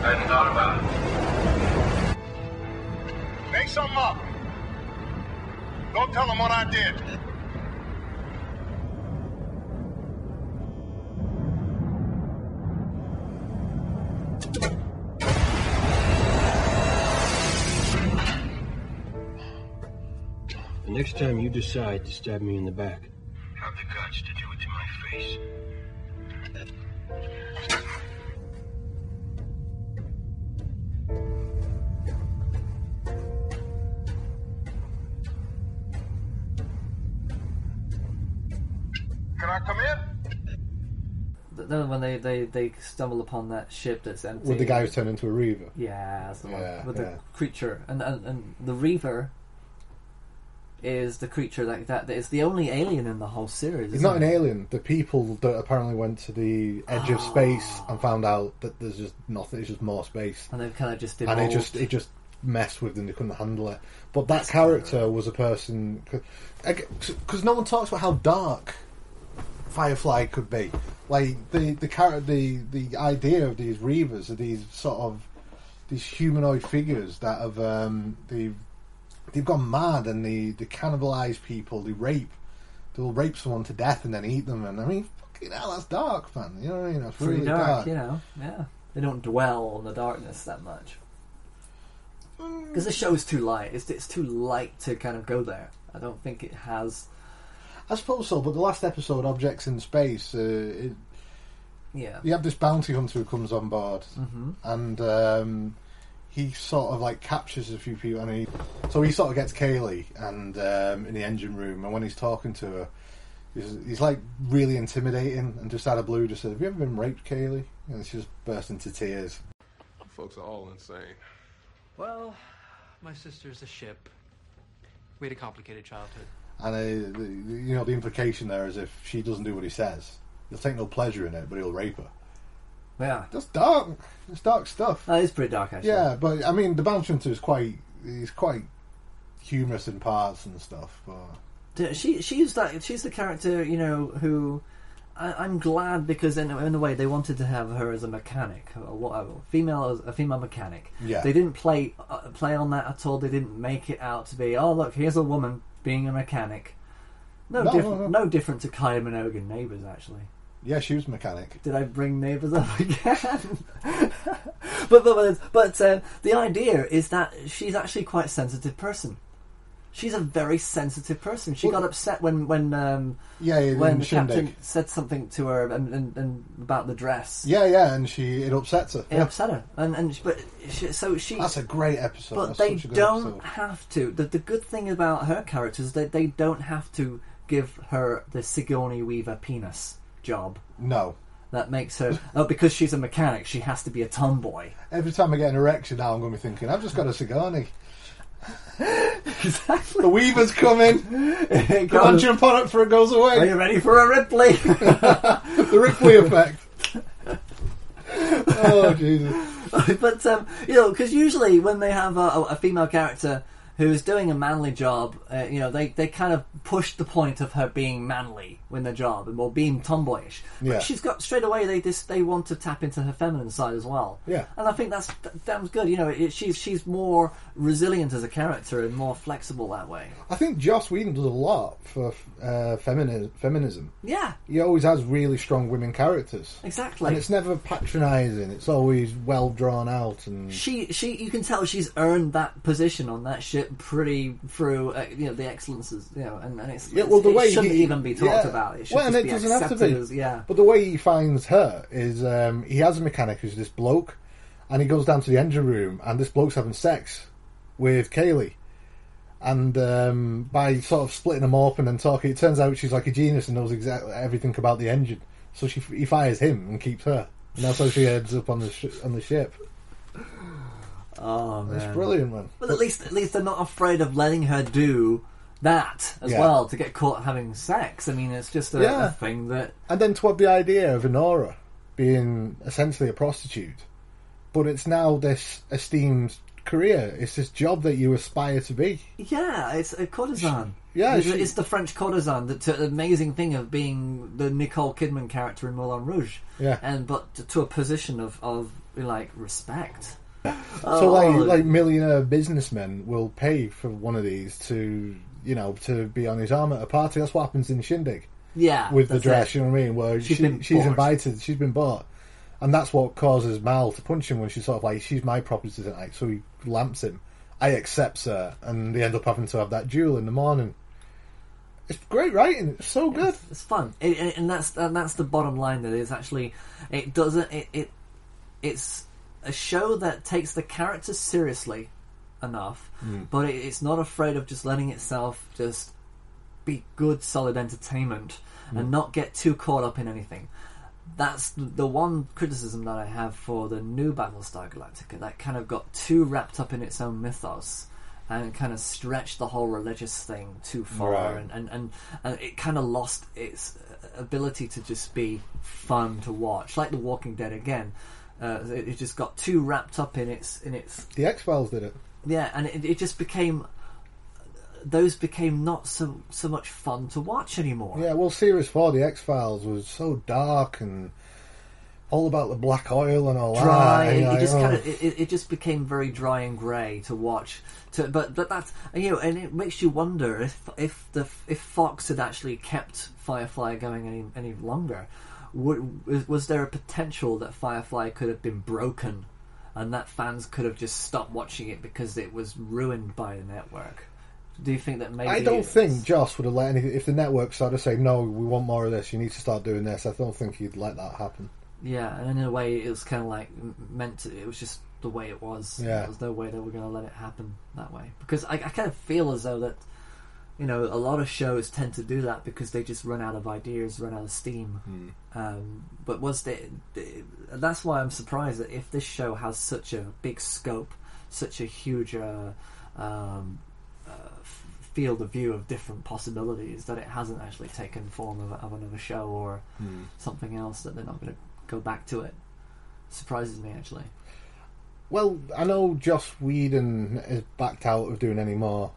I hadn't thought about it. Make something up. Don't tell them what I did. The next time you decide to stab me in the back, Have the guts to do it to my face. Then when they, they, they stumble upon that ship that's empty With the guy who's turned into a Reaver. Yeah, that's the one. Yeah, with yeah. the creature, and, and and the Reaver is the creature like that that is the only alien in the whole series. He's isn't not an alien. The people that apparently went to the edge of space ah. and found out that there's just nothing. It's just more space, and they've kind of just and it just it just messed with them. They couldn't handle it. But that character was a person because no one talks about how dark Firefly could be. Like the the character, the the idea of these Reavers are these sort of these humanoid figures that have um, they've they've gone mad and they they cannibalize people. They rape. They'll rape someone to death and then eat them. And I mean, fucking hell, that's dark, man. You know what I mean? That's pretty really dark, dark. you know. Yeah, they don't dwell on the darkness that much because the show's too light. It's it's too light to kind of go there. I don't think it has. I suppose so, but the last episode, Objects in Space, uh, it, Yeah. you have this bounty hunter who comes on board, Mhm. and um, he sort of like captures a few people, and he so he sort of gets Kaylee and um, in the engine room, and when he's talking to her, he's, he's like really intimidating, and just out of blue, just said, "Have you ever been raped, Kaylee?" And she just burst into tears. Folks are all insane. Well, my sister's a ship. We had a complicated childhood. And uh, the, the- you know the implication there is if she doesn't do what he says, he'll take no pleasure in it, but he'll rape her. Yeah, that's dark. It's dark stuff. That is pretty dark, actually. Yeah, but I mean, the bounty hunter is quite he's quite humorous in parts and stuff. But She she's that she's the character you know who I, I'm glad because in, in a way they wanted to have her as a mechanic, a, a female a female mechanic. Yeah. they didn't play uh, play on that at all. They didn't make it out to be oh look here's a woman being a mechanic. No, No, different, no, no, no. different to Kylie Minogue in Neighbours actually. yeah, she was a mechanic. Did I bring Neighbours up again? but but but uh, the idea is that she's actually quite a sensitive person. She's a very sensitive person. She got upset when when um, Yeah, yeah, when the Shindig. captain said something to her and, and, and about the dress. Yeah, yeah, and she it upsets her. It upset her, and and she- but she, so she. That's a great episode. But That's they such a good don't episode. have to. The, the good thing about her character is that they don't have to give her the Sigourney Weaver penis job. No. That makes her oh because she's a mechanic, she has to be a tomboy. Every time I get an erection now, I'm going to be thinking, I've just got a Sigourney. Exactly. The Weaver's coming. Come on, jump on it before it goes away. Are you ready for a Ripley? the Ripley effect. oh Jesus! but um, you know, because usually when they have a, a female character who's doing a manly job, uh, you know, they, they kind of push the point of her being manly in the job and or being tomboyish. But Yeah. she's got straight away they just they want to tap into her feminine side as well. Yeah. and I think that's that, that good. You know, it, she's she's more resilient as a character and more flexible that way. I think Joss Whedon does a lot for uh, femini- feminism. Yeah. He always has really strong women characters. Exactly. And it's never patronising. It's always well drawn out and She she you can tell she's earned that position on that ship pretty through uh, you know the excellences you know and, and it's Yeah, well, the it way shouldn't he, even be talked yeah. about. It well, and be it doesn't have to be. as- yeah. But the way he finds her is um, he has a mechanic who's this bloke, and he goes down to the engine room, and this bloke's having sex with Kaylee. And um, by sort of splitting them open and talking, it turns out she's like a genius and knows exactly everything about the engine. So she he fires him and keeps her, and that's how she ends up on the sh- on the ship. Oh man, It's brilliant, man. But at least at least they're not afraid of letting her do that as Yeah. well to get caught having sex. I mean, it's just a, Yeah. a thing that And then to have the idea of Inara being essentially a prostitute, but it's now this esteemed career. It's this job that you aspire to be. Yeah, it's a courtesan. Yeah, it's, she- it's the French courtesan. The t- amazing thing of being the Nicole Kidman character in Moulin Rouge. Yeah. and but to, to a position of of like respect. So Oh, like like millionaire businessmen will pay for one of these to you know to be on his arm at a party. That's what happens in Shindig. Yeah, with the dress, it. you know what I mean? Where She's she, she's invited, she's been bought, and that's what causes Mal to punch him when she's sort of like, "She's my property tonight," so he lamps him. I accepts her, and they end up having to have that duel in the morning. It's great writing. It's so good. It's fun, it, it- and that's and that's the bottom line. That it's actually it doesn't it, it it's a show that takes the characters seriously enough, Mm. but it, it's not afraid of just letting itself just be good, solid entertainment Mm. and not get too caught up in anything. That's the- one criticism that I have for the new Battlestar Galactica. That kind of got too wrapped up in its own mythos and kind of stretched the whole religious thing too far, Right. and, and, and, and it kind of lost its ability to just be fun to watch, like The Walking Dead again. Uh, it, it just got too wrapped up in its in its The X Files did it. yeah, and it, it just became those became not so so much fun to watch anymore. Yeah, well, Series Four, the X Files, was so dark and all about the black oil and all dry. that. It, it just kind of it, it- just became very dry and grey to watch. To, but but that's you know, and it makes you wonder if if the if Fox had actually kept Firefly going any any longer, would was, was there a potential that Firefly could have been broken, and that fans could have just stopped watching it because it was ruined by the network? Do you think that maybe I don't think Joss would have let anything. If the network started saying, "No, we want more of this. You need to start doing this," I don't think he'd let that happen. Yeah, and in a way, it was kind of like meant to. It was just the way it was. Yeah. There was no way they were going to let it happen that way. Because I, I kind of feel as though that, you know, a lot of shows tend to do that because they just run out of ideas, run out of steam. Um, but was the, the that's why I'm surprised that if this show has such a big scope, such a huge uh, um, f- field of view of different possibilities, that it hasn't actually taken form of, of another show or Hmm. something else that they're not going to go back to it. Surprises me actually. Well, I know Joss Whedon is backed out of doing any more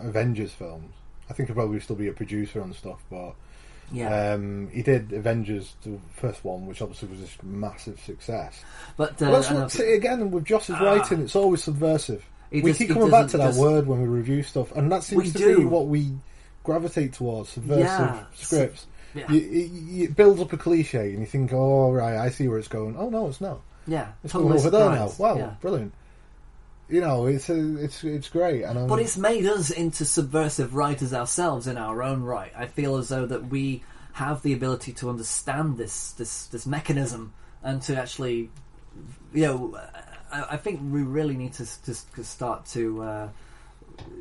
Avengers films. I think he'll probably still be a producer on stuff, but Yeah. um, he did Avengers, the first one, which obviously was this massive success. But, uh, Well, that's and what, see, again with Joss's Ah. writing, it's always subversive. He we keep coming back to that word when we review stuff, and that seems We to do. be what we gravitate towards: subversive Yeah. scripts. Yeah. You, you, it builds up a cliche, and you think, "Oh, right, I see where it's going." Oh no, it's not. Yeah, it's totally going over there now. Wow, Yeah. brilliant. You know, it's a, it's it's great, and I'm, But it's made us into subversive writers ourselves in our own right. I feel as though that we have the ability to understand this this this mechanism and to actually, you know, I, I think we really need to just start to, uh,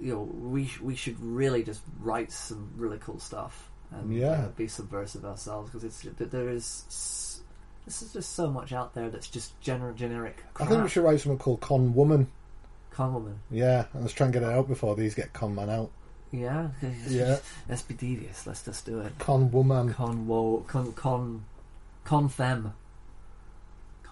you know, we sh- we should really just write some really cool stuff and Yeah. uh, be subversive ourselves because it's there is. s- This is just so much out there that's just gener- generic. I think we should write something called Con Woman. Con Woman. Yeah, and let's try and get it out before these get Con Man out. Yeah, Yeah. Let's be devious. Let's just do it. Con Woman. Con wo con con con fem.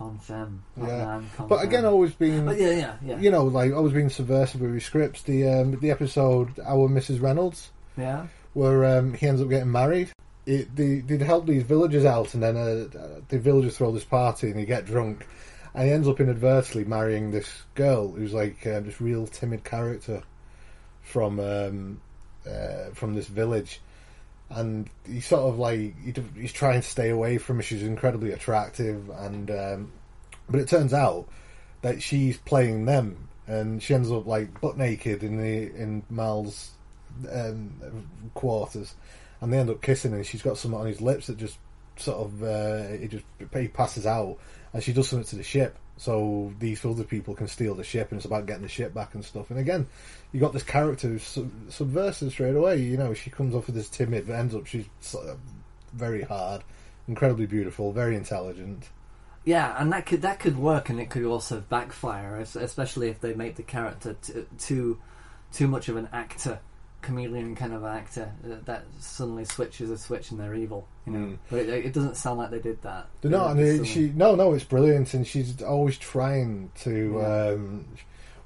Con fem. Not Yeah, man, con but again, always being But yeah, yeah, yeah. You know, like always being subversive with your scripts. The um, the episode Our Mrs Reynolds, Yeah. where um, he ends up getting married. It, they, they'd help these villagers out, and then uh, the villagers throw this party, and he get drunk, and he ends up inadvertently marrying this girl who's like um, this real timid character from um, uh, from this village, and he's sort of like he, he's trying to stay away from her. She's incredibly attractive, and um, but it turns out that she's playing them and she ends up like butt naked in the in Mal's um, quarters, and they end up kissing, and she's got something on his lips that just sort of uh, it just he passes out, and she does something to the ship. So these other people can steal the ship, and it's about getting the ship back and stuff. And again, you got this character who's sub- subversive straight away. You know, she comes off with this timid, but ends up she's sort of very hard, incredibly beautiful, very intelligent. Yeah, and that could that could work, and it could also backfire, especially if they make the character t- too too much of an actor, chameleon kind of actor uh, that suddenly switches a switch and they're evil. You know, Mm. but it, it doesn't sound like they did that. They're and it- she no, no, it's brilliant, and she's always trying to. Yeah. Um,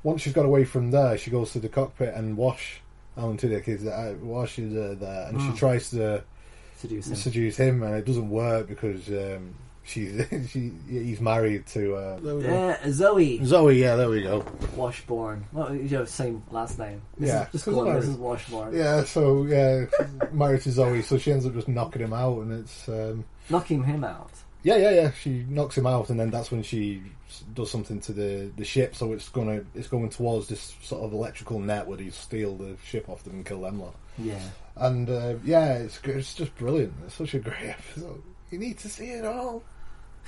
once she's got away from there, she goes to the cockpit and wash Alan Tudyk's uh, washes her there, and Mm. she tries to Seduce him. seduce him, and it doesn't work because um, she's she he's married to. Uh, there we go. Yeah, Zoe. Zoe, yeah, there we go. Washburne. Well, you know, same last name. Mrs. Yeah, just because call her. Mrs. Washburne. Yeah, so yeah, married to Zoe, so she ends up just knocking him out, and it's um, knocking him out. Yeah, yeah, yeah. She knocks him out, and then that's when she does something to the, the ship. So it's gonna it's going towards this sort of electrical net where he steal the ship off them and kill them lot. Yeah. And uh, yeah, it's. It's just brilliant. It's such a great episode. You need to see it all.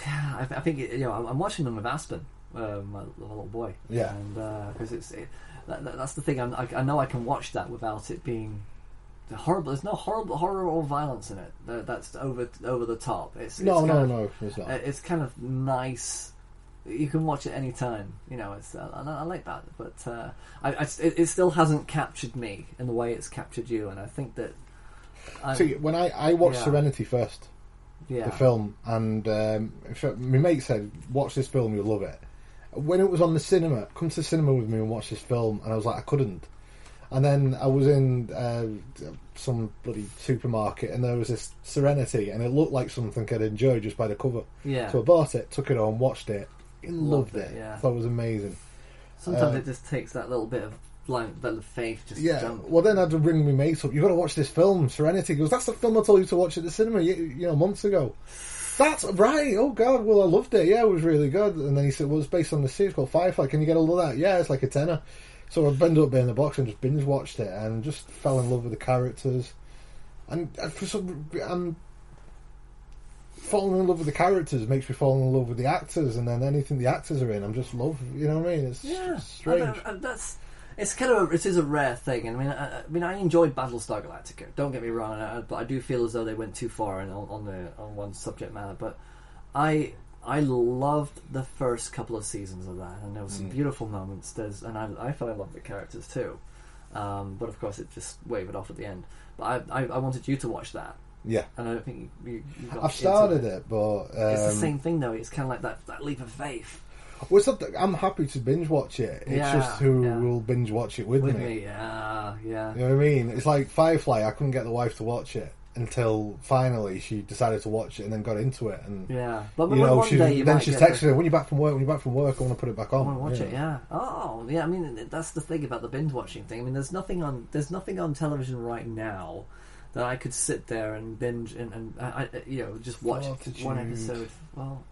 Yeah, I, I think you know I'm, watching them with Aspen, uh, my, my little boy. Yeah. and because it's it, that, that- that's the thing. I'm, I, I know I can watch that without it being horrible. There's no horrible horror or violence in it. That, that's over over the top. It's, No, it's no, kind of- no, it's not. It's kind of nice. You can watch it any time. You know, it's uh, and I, I like that. But uh, I, I, it, it still hasn't captured me in the way it's captured you, and I think that. I, See, when I I watched yeah. Serenity first, Yeah. the film, and um, fact, my mate said, "Watch this film, you'll love it." When it was on the cinema, come to the cinema with me and watch this film, and I was like, I couldn't. And then I was in uh, some bloody supermarket, and there was this Serenity, and it looked like something I'd enjoy just by the cover. Yeah. So I bought it, took it home, watched it, loved, Loved it. it, yeah. Thought it was amazing. Sometimes Uh, it just takes that little bit of blind, that faith just yeah. jump. Well, then I had to ring my mate up. You've got to watch this film, Serenity. He goes, that's the film I told you to watch at the cinema, you, you know, months ago. That's right. Oh God. Well, I loved it. Yeah, it was really good. And then he said, "Well, it's based on the series called Firefly. Can you get hold of that?" Yeah, it's like a tenner. So I ended up in the box and just binge watched it and just fell in love with the characters. And for some, and falling in love with the characters makes me fall in love with the actors. And then anything the actors are in, I'm just love. You know what I mean? It's Yeah, strange. I know, and that's it's kind of a, it is a rare thing. I mean, I, I mean, I enjoyed Battlestar Galactica. Don't get me wrong, I, but I do feel as though they went too far on, on the on one subject matter. But I I loved the first couple of seasons of that, and there were some Mm. beautiful moments. There's and I I fell in love with the characters too. Um, but of course, it just wavered off at the end. But I, I, I wanted you to watch that. Yeah. and I don't think you, you, I've started it, but um, it's the same thing though. It's kind of like that, that leap of faith. Well, it's not that I'm happy to binge watch it. It's Yeah, just who yeah. will binge watch it with, With me. me, yeah, yeah. You know what I mean? It's like Firefly. I couldn't get the wife to watch it until finally she decided to watch it and then got into it. And Yeah. But you one- know, one she, day you then she's texting her when you're back from work. When you're back from work, I want to put it back I on. want to watch you it. Yeah. Oh, yeah. I mean, that's the thing about the binge watching thing. I mean, there's nothing on there's nothing on television right now that I could sit there and binge and, and I, I, you know just watch one episode. Well,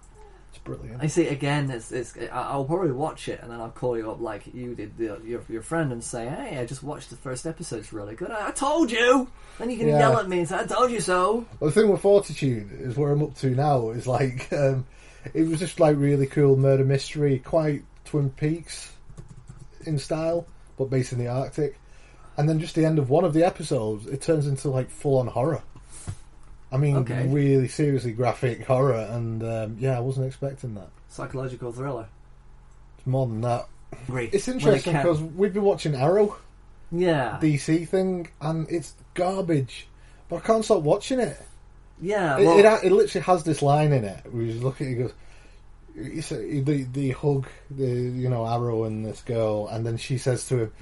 It's brilliant. I see again. It's, it's I'll probably watch it and then I'll call you up like you did the, your your friend and say, "Hey, I just watched the first episode. It's really good. I, I told you." Then you can Yeah. yell at me and say, "I told you so." Well, the thing with Fortitude is where I'm up to now is like um, it was just like really cool murder mystery, quite Twin Peaks in style, but based in the Arctic. And then just the end of one of the episodes, it turns into like full on horror. I mean, Okay. really seriously graphic horror, and um, yeah, I wasn't expecting that. Psychological thriller. It's more than that. Great. It's interesting because we've been watching Arrow, Yeah. DC thing, and it's garbage. But I can't stop watching it. Yeah. It, well- it, ha- it literally has this line in it. You look at it, he goes, say- the the hug, the you know Arrow and this girl, and then she says to him,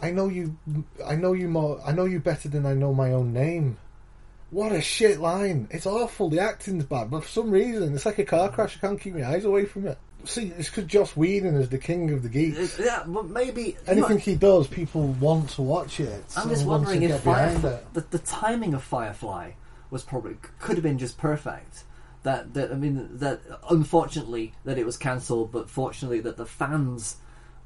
"I know you, I know you more, I know you better than I know my own name." What a shit line! It's awful. The acting's bad, but for some reason, it's like a car crash. I can't keep my eyes away from it. See, it's because Joss Whedon is the king of the geeks. yeah, but maybe Anything he does, people want to watch it. I'm just wondering if Firefly, the, the timing of Firefly was probably could have been just perfect. That that I mean that unfortunately that it was cancelled, but fortunately that the fans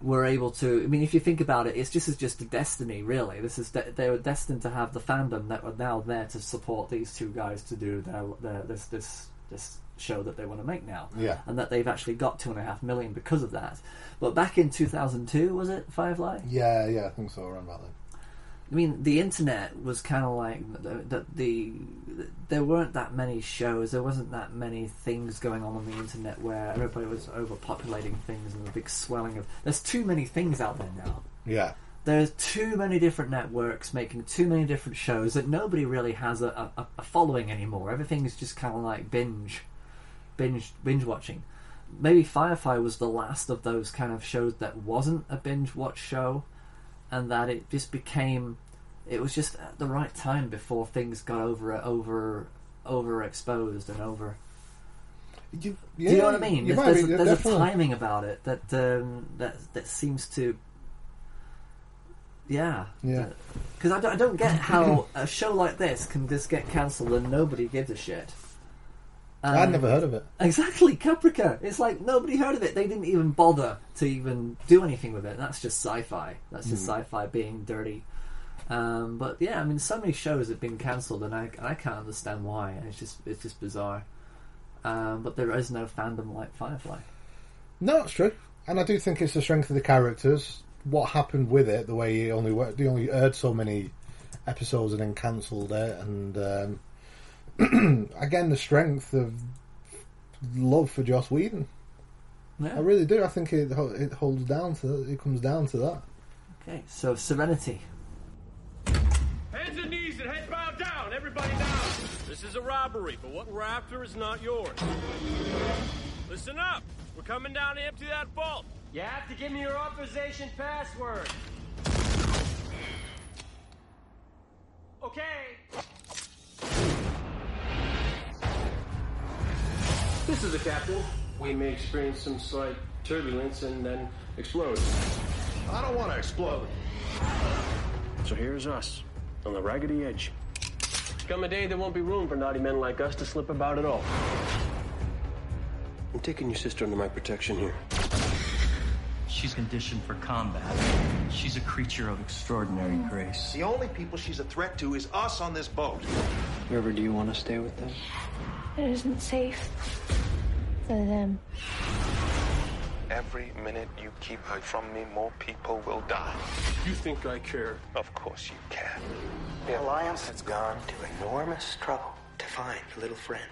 were able to. I mean, if you think about it, it's just it's just a destiny, really. This is de- they were destined to have the fandom that were now there to support these two guys to do their, their this this this show that they want to make now. Yeah. and that they've actually got two and a half million because of that. But back in two thousand two, was it Firefly? Yeah, yeah, I think so. Around about then. I mean, the internet was kind of like that. The, there weren't that many shows. There wasn't that many things going on on the internet where everybody was overpopulating things and a big swelling of. There's too many things out there now. Yeah. There's too many different networks making too many different shows that nobody really has a, a, a following anymore. Everything is just kind of like binge, binge, binge watching. Maybe Firefly was the last of those kind of shows that wasn't a binge watch show, and that it just became. It was just at the right time before things got over over overexposed and over. You, Do you know what I mean? There's, there's, be, a, there's a timing about it that um, that that seems to. Yeah. Yeah. Because I, don't- I don't get how a show like this can just get cancelled and nobody gives a shit. I'd Um, never heard of it. Exactly, Caprica. It's like nobody heard of it. They didn't even bother to even do anything with it. That's just sci-fi. That's just Hmm. sci-fi being dirty. Um, but yeah, I mean, so many shows have been cancelled, and I, I can't understand why. It's just it's just bizarre. Um, but there is no fandom like Firefly. No, it's true, and I do think it's the strength of the characters. What happened with it, the way he only worked, they only aired so many episodes and then cancelled it, and um, again the strength of love for Joss Whedon. Yeah. I really do. I think it it holds down to it comes down to that. Okay, so Serenity. Hands and knees and heads bowed down. Everybody down. This is a robbery, but what we're after is not yours. Listen up. We're coming down to empty that vault. You have to give me your authorization password. Okay. This is the captain. We may experience some slight turbulence and then explode. I don't want to explode. So here's us, on the raggedy edge. Come a day, there won't be room for naughty men like us to slip about at all. I'm taking your sister under my protection here. She's conditioned for combat. She's a creature of extraordinary grace. The only people she's a threat to is us on this boat. River, do you want to stay with them? It isn't safe for them. Every minute you keep her from me, more people will die. You think I care? Of course you can. The Alliance has gone to enormous trouble to find a little friend.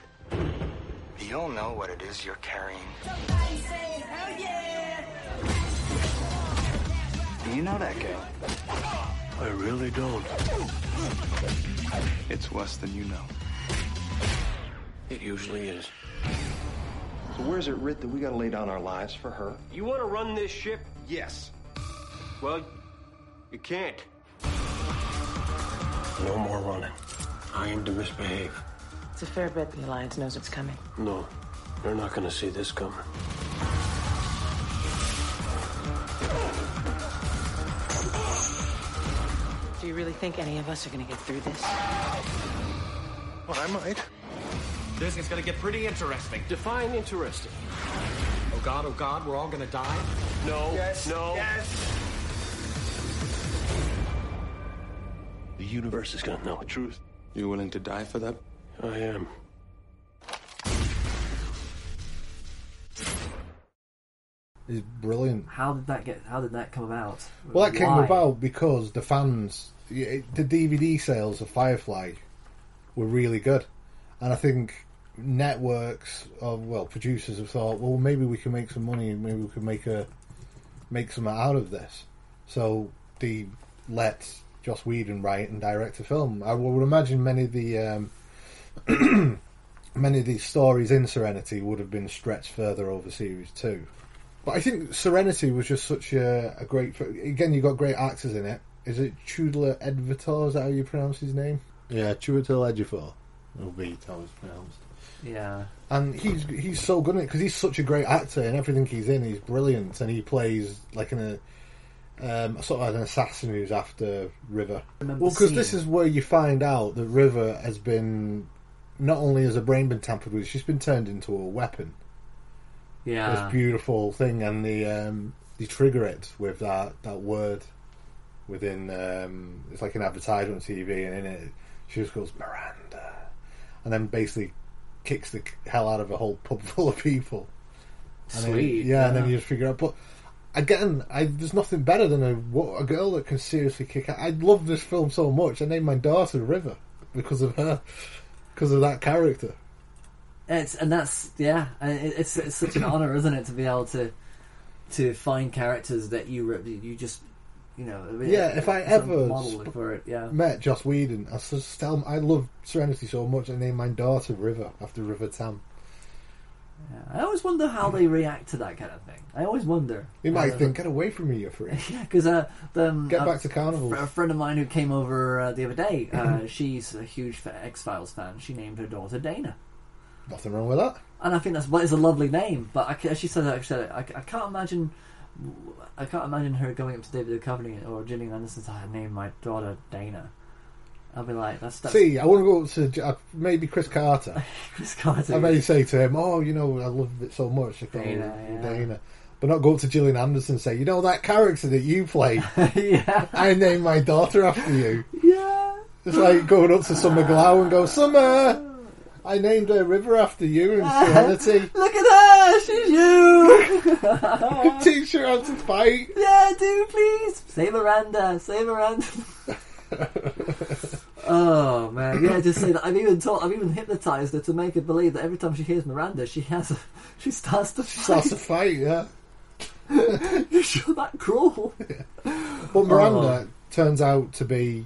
You'll know what it is you're carrying. Do you know that girl? I really don't. It's worse than you know. It usually is. So where's it writ that we gotta lay down our lives for her? You want to run this ship? Yes. Well, you can't. No more running. I aim to misbehave. It's a fair bet the Alliance knows it's coming. No, they're not going to see this coming. Do you really think any of us are going to get through this? Well, I might. This is gonna get pretty interesting. Define interesting. Oh god, oh god, we're all gonna die? No. Yes. No. Yes. The universe is going to know the truth. You willing to die for that? I am. It's brilliant. How did that get? How did that come about? Well, that came Why? about because the fans, the DVD sales of Firefly were really good, and I think networks, or well, producers have thought, well, maybe we can make some money, maybe we can make a make something out of this. So they let Joss Whedon write and direct a film. I would imagine many of the um, many of these stories in Serenity would have been stretched further over series two. But I think Serenity was just such a, a great. Again, you got great actors in it. Is it Chudla Edvitor? Is that how you pronounce his name? Yeah, Chudla Edvitor. It'll be how it's pronounced. Yeah. And he's he's so good at it because he's such a great actor and everything he's in, he's brilliant. And he plays like an a um, sort of an assassin who's after River. Well, because this is where you find out that River has been not only has her brain been tampered with, she's been turned into a weapon Yeah. this beautiful thing, and the um, they trigger it with that that word within. Um, it's like an advertisement on TV, and in it, she just goes Miranda, and then basically kicks the hell out of a whole pub full of people. And then- Sweet, yeah, and then you just figure out. But again, I, there's nothing better than a a girl that can seriously kick. out. I love this film so much. I named my daughter River because of her, because of that character. It's and that's yeah, it's it's such an honor, isn't it, to be able to to find characters that you you just you know. I mean, Yeah, if I ever model sp- for it, yeah. met Joss Whedon, I just tell him I love Serenity so much. I named my daughter River after River Tam. yeah. I always wonder how they react to that kind of thing. I always wonder. You might Uh, think, "Get away from me, you freak." Yeah, because uh, the, um, Get uh, back to carnivals. A friend of mine who came over uh, the other day, uh, she's a huge X Files fan. She named her daughter Dana, Nothing wrong with that. and I think that's well, it's a lovely name. But I, she said I, I can't imagine, I can't imagine her going up to David Duchovny or Gillian Anderson and saying, "I named my daughter Dana." I'll be like, "That's, that's See, I want to go up to uh, maybe Chris Carter. Chris Carter." I may say to him, "Oh, you know, I love it so much." I call Dana, yeah. Dana. But not go up to Gillian Anderson and say, "You know that character that you played? yeah, I named my daughter after you." Yeah, it's like going up to Summer Glau and go, "Summer, I named her River after you in Serenity." Look at her, she's you. Teach her how to fight. Yeah, do please. Say Miranda. Say Miranda. oh man, yeah. Just say that. I've even taught. I've even hypnotized her to make her believe that every time she hears Miranda, she has. A, she starts to. Fight. Starts to fight, yeah. You're sure that cruel? But Miranda turns out to be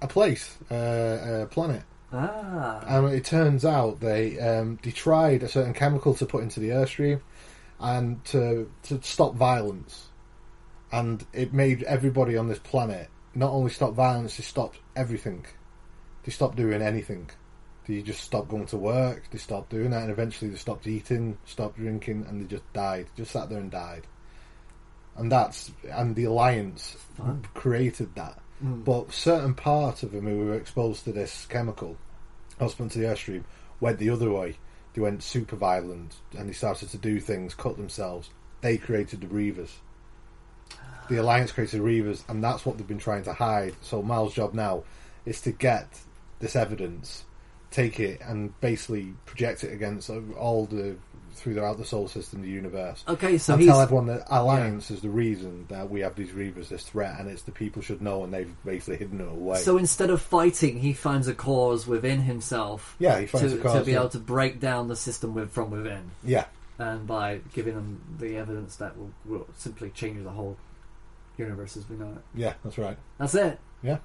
a place, uh, a planet. Ah. And it turns out they um, they tried a certain chemical to put into the airstream and to to stop violence, and it made everybody on this planet not only stop violence, they stopped everything. They stopped doing anything. They just stopped going to work. They stopped doing that, and eventually they stopped eating, stopped drinking, and they just died. Just sat there and died. And that's and the alliance Fun. created that. Mm. But certain parts of them who were exposed to this chemical, husband to the airstream, went the other way. They went super violent and they started to do things, cut themselves. They created the Reavers. The Alliance created Reavers, and that's what they've been trying to hide. So Mal's job now is to get this evidence, take it, and basically project it against all the throughout the solar system, the universe. Okay, so he's- tell everyone that Alliance is the reason that we have these Reavers, this threat, and it's the people should know, and they've basically hidden it away. So instead of fighting, he finds a cause within himself. Yeah, he finds to, a cause, to be yeah. able to break down the system with, from within. Yeah. and by giving them the evidence that will, will simply change the whole universe as we know it. Yeah, that's right. That's it. Yeah,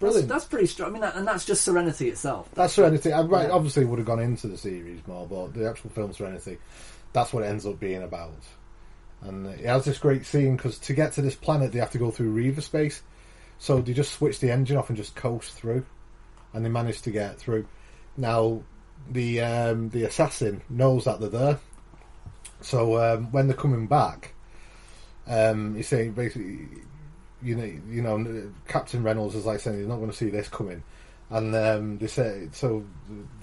brilliant. that's pretty strong. I mean, that, and that's just Serenity itself. That's Serenity. I right, Yeah. obviously would have gone into the series more, but the actual film Serenity, that's what it ends up being about. And it has this great scene because to get to this planet, they have to go through Reaver space. So they just switch the engine off and just coast through, and they manage to get through. Now, the um, the assassin knows that they're there, so um, when they're coming back, um, he's saying basically, you know, you know, Captain Reynolds is like saying he's not going to see this coming, and um, they say so.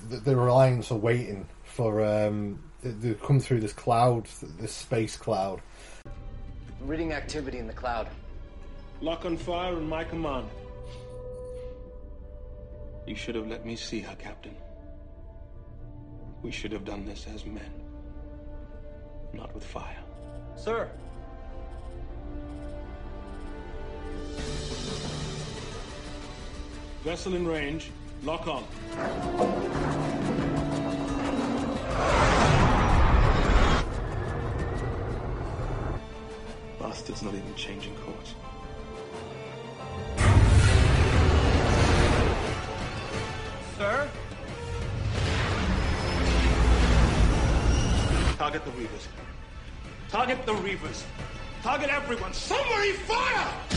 The, the Alliance are waiting for um, they, they come through this cloud, this space cloud. Reading activity in the cloud. Lock on fire in my command. You should have let me see her, Captain. We should have done this as men, not with fire. Sir. Vessel in range. Lock on. Bastard's not even changing course. Sir? Target the Reavers. Target the Reavers. Target everyone. Somebody fire!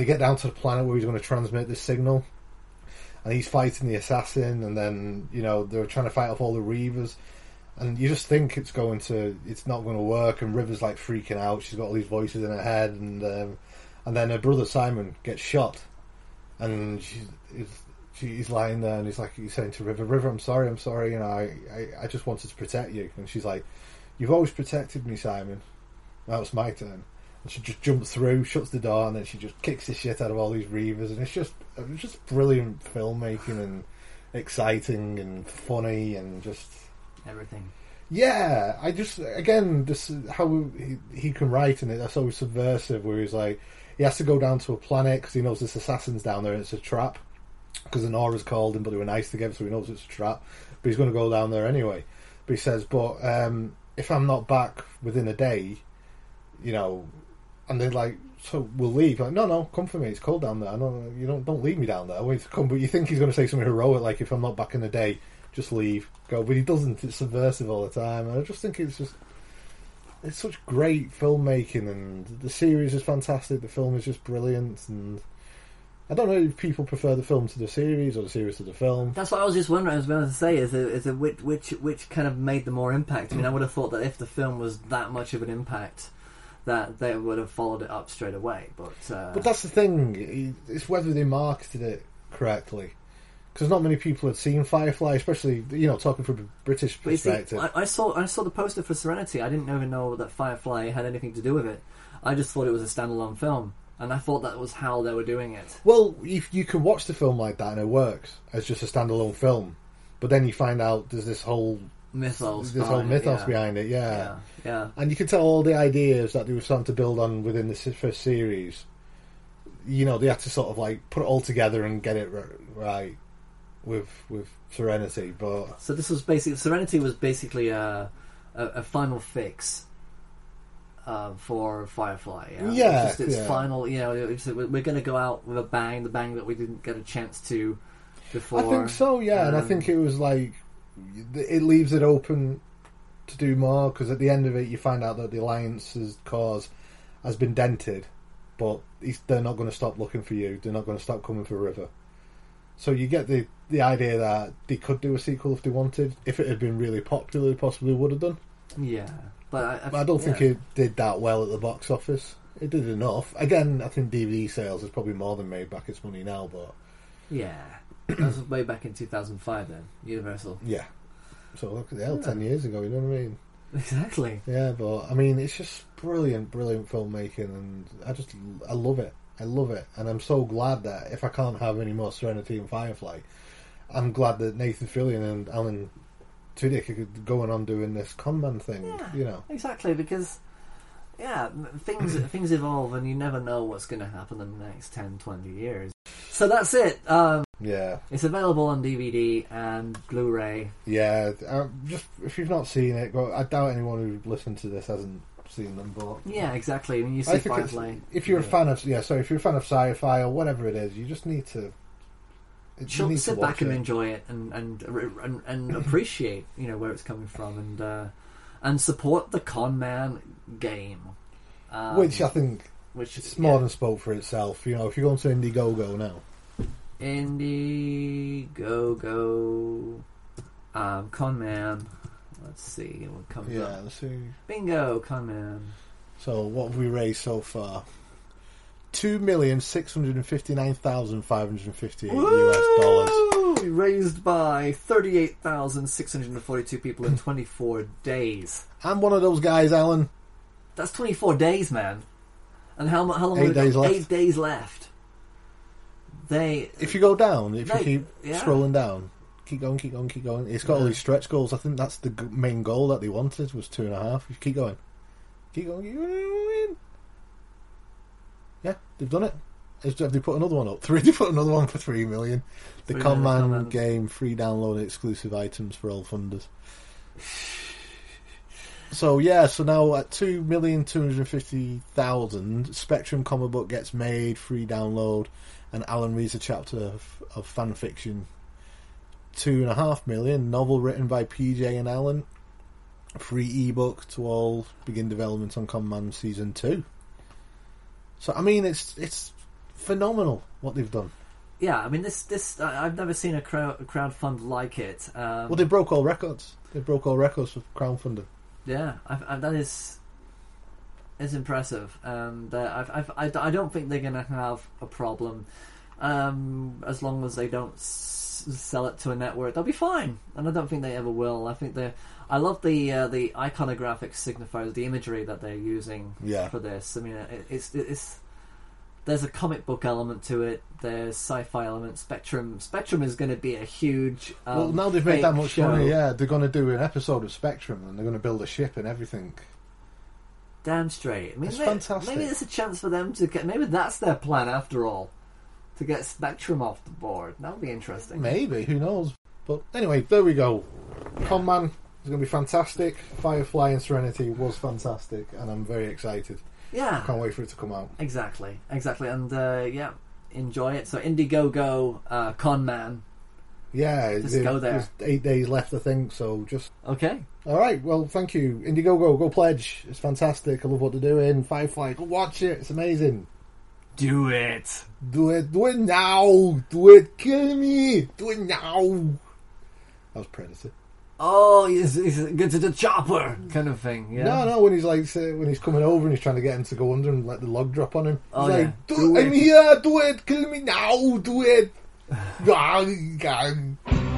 They get down to the planet where he's going to transmit this signal, and he's fighting the assassin, and then you know they're trying to fight off all the Reavers, and you just think it's going to, it's not going to work, and River's like freaking out. She's got all these voices in her head, and um, and then her brother Simon gets shot, and she's she's lying there, and he's like he's saying to River, River, I'm sorry, I'm sorry, you know, I, I, I just wanted to protect you, and she's like, you've always protected me, Simon. Now it's my turn. And she just jumps through, shuts the door, and then she just kicks the shit out of all these Reavers, and it's just it's just brilliant filmmaking and exciting and funny and just Everything. yeah. I just again just how he, he can write in it. That's always subversive. Where he's like he has to go down to a planet because he knows this assassin's down there and it's a trap. Because Inara's called him, but they were nice together, so he knows it's a trap. But he's going to go down there anyway. But he says, "But um, if I'm not back within a day, you know," and they're like, "So we'll leave." Like, no, no, come for me. It's cold down there. No, you don't don't leave me down there. I want to come. But you think he's going to say something heroic, like, "If I'm not back in a day, just leave, go." But he doesn't. It's subversive all the time. And I just think it's just it's such great filmmaking, and the series is fantastic. The film is just brilliant, and I don't know if people prefer the film to the series or the series to the film. That's what I was just wondering. I was going to say is it, is it which which which kind of made the more impact? I mean, I would have thought that if the film was that much of an impact, that they would have followed it up straight away. But uh, But that's the thing; it's whether they marketed it correctly. Because not many people had seen Firefly, especially you know talking from a British you see, perspective. I, I saw I saw the poster for Serenity. I didn't even know that Firefly had anything to do with it. I just thought it was a standalone film, and I thought that was how they were doing it. Well, if you can watch the film like that and it works as just a standalone film, but then you find out there's this whole Mythos this whole it, mythos yeah. behind it, yeah. Yeah, yeah. And you can tell all the ideas that they were starting to build on within the first series. You know, they had to sort of like put it all together and get it right with with Serenity, but So this was basically Serenity was basically a a, a final fix uh, for Firefly. Yeah, Yeah, It's just its final. You know, it's, we're going to go out with a bang, the bang that we didn't get a chance to before. I think so, yeah. and I Um, think it was like it leaves it open to do more because at the end of it, you find out that the alliance's cause has been dented, but he's, they're not going to stop looking for you. They're not going to stop coming for River. So you get the the idea that they could do a sequel if they wanted. If it had been really popular, they possibly would have done. Yeah, but I, But I don't think it did that well at the box office. It did enough. Again, I think DVD sales is probably more than made back its money now, but Yeah, that was way back in 2005. Then Universal. yeah. So look at the hell, Yeah. ten years ago. You know what I mean? Exactly. Yeah, but I mean, it's just brilliant, brilliant filmmaking, and I just I love it. I love it, and I'm so glad that if I can't have any more Serenity and Firefly, I'm glad that Nathan Fillion and Alan Tudyk are going on doing this conman thing. You know, Exactly, because yeah, m- things things evolve, and you never know what's going to happen in the next 10, 20 years. So that's it. Um, yeah, it's available on DVD and Blu-ray. yeah. Uh, just if you've not seen it, go, I doubt anyone who listened to this hasn't seen them. But Yeah, exactly. When you see I Firefly, if you're yeah. a fan of yeah, sorry, if you're a fan of sci-fi or whatever it is, you just need to. you Chill- need to sit watch back and it. enjoy it, and and and, and appreciate you know where it's coming from, and uh, and support the Con Man game. Um, which I think which it's more than spoke for itself. You know, if you go into Indiegogo now, Indiegogo, um, Con Man. Let's see what comes yeah, up. let's see. Bingo, Con Man. So what have we raised so far? Two million six hundred and fifty nine thousand five hundred and fifty eight US dollars. Raised by thirty-eight thousand six hundred and forty-two people in twenty-four days. I'm one of those guys, Alan. That's twenty-four days, man. And how mu- how long? Eight have we got? days left. Eight days left. They If you go down, if Right, you keep yeah. scrolling down, keep going, keep going, keep going. It's got all these stretch goals. I think that's the g- main goal that they wanted was two and a half. Keep going, keep going, keep going. Yeah, they've done it. Have they put another one up? Three. They put another one for three million. The Three million Conman Conman. game, free download, and exclusive items for all funders. So yeah, so now at two million two hundred fifty thousand, Spectrum comic book gets made, free download, and Alan reads a chapter of, of fan fiction. Two and a half million novel written by PJ and Alan, free ebook to all. Begin development on Con Man Season Two. So I mean, it's it's phenomenal what they've done. Yeah, I mean this this I- I've never seen a crowd crowdfund like it. Um, Well, they broke all records. They broke all records for crowdfunding. Yeah, I, I, that is is impressive, and uh, I've, I've, I, I don't think they're going to have a problem um, as long as they don't s- sell it to a network. They'll be fine, and I don't think they ever will. I think they. I love the uh, the iconographic signifiers, the imagery that they're using Yeah. for this. I mean, it, it's it's there's a comic book element to it. There's sci-fi element. Spectrum Spectrum is going to be a huge. Um, well, now they've made that much money. Yeah, they're going to do an episode of Spectrum, and they're going to build a ship and everything. Damn straight. I mean, It's fantastic. Maybe there's a chance for them to get. Maybe that's their plan after all, to get Spectrum off the board. That would be interesting. Maybe, who knows? But anyway, there we go. Conman is going to be fantastic. Firefly and Serenity was fantastic, and I'm very excited. Yeah. I can't wait for it to come out. Exactly, exactly, and uh, yeah, enjoy it. So Indiegogo, uh, Con Man. Yeah, Just there- go there. There's eight days left, I think. So just okay. All right. Well, thank you, Indiegogo. Go pledge. It's fantastic. I love what they're doing. Firefly, go watch it. It's amazing. Do it. Do it. Do it now. Do it. Kill me. Do it now. That was Predator. Oh, he's, he's good to the chopper, kind of thing. Yeah. No, no. When he's like when he's coming over and he's trying to get him to go under and let the log drop on him. He's Oh, like, yeah. do, Do I'm here. Do it. Kill me now. Do it. Ah, God.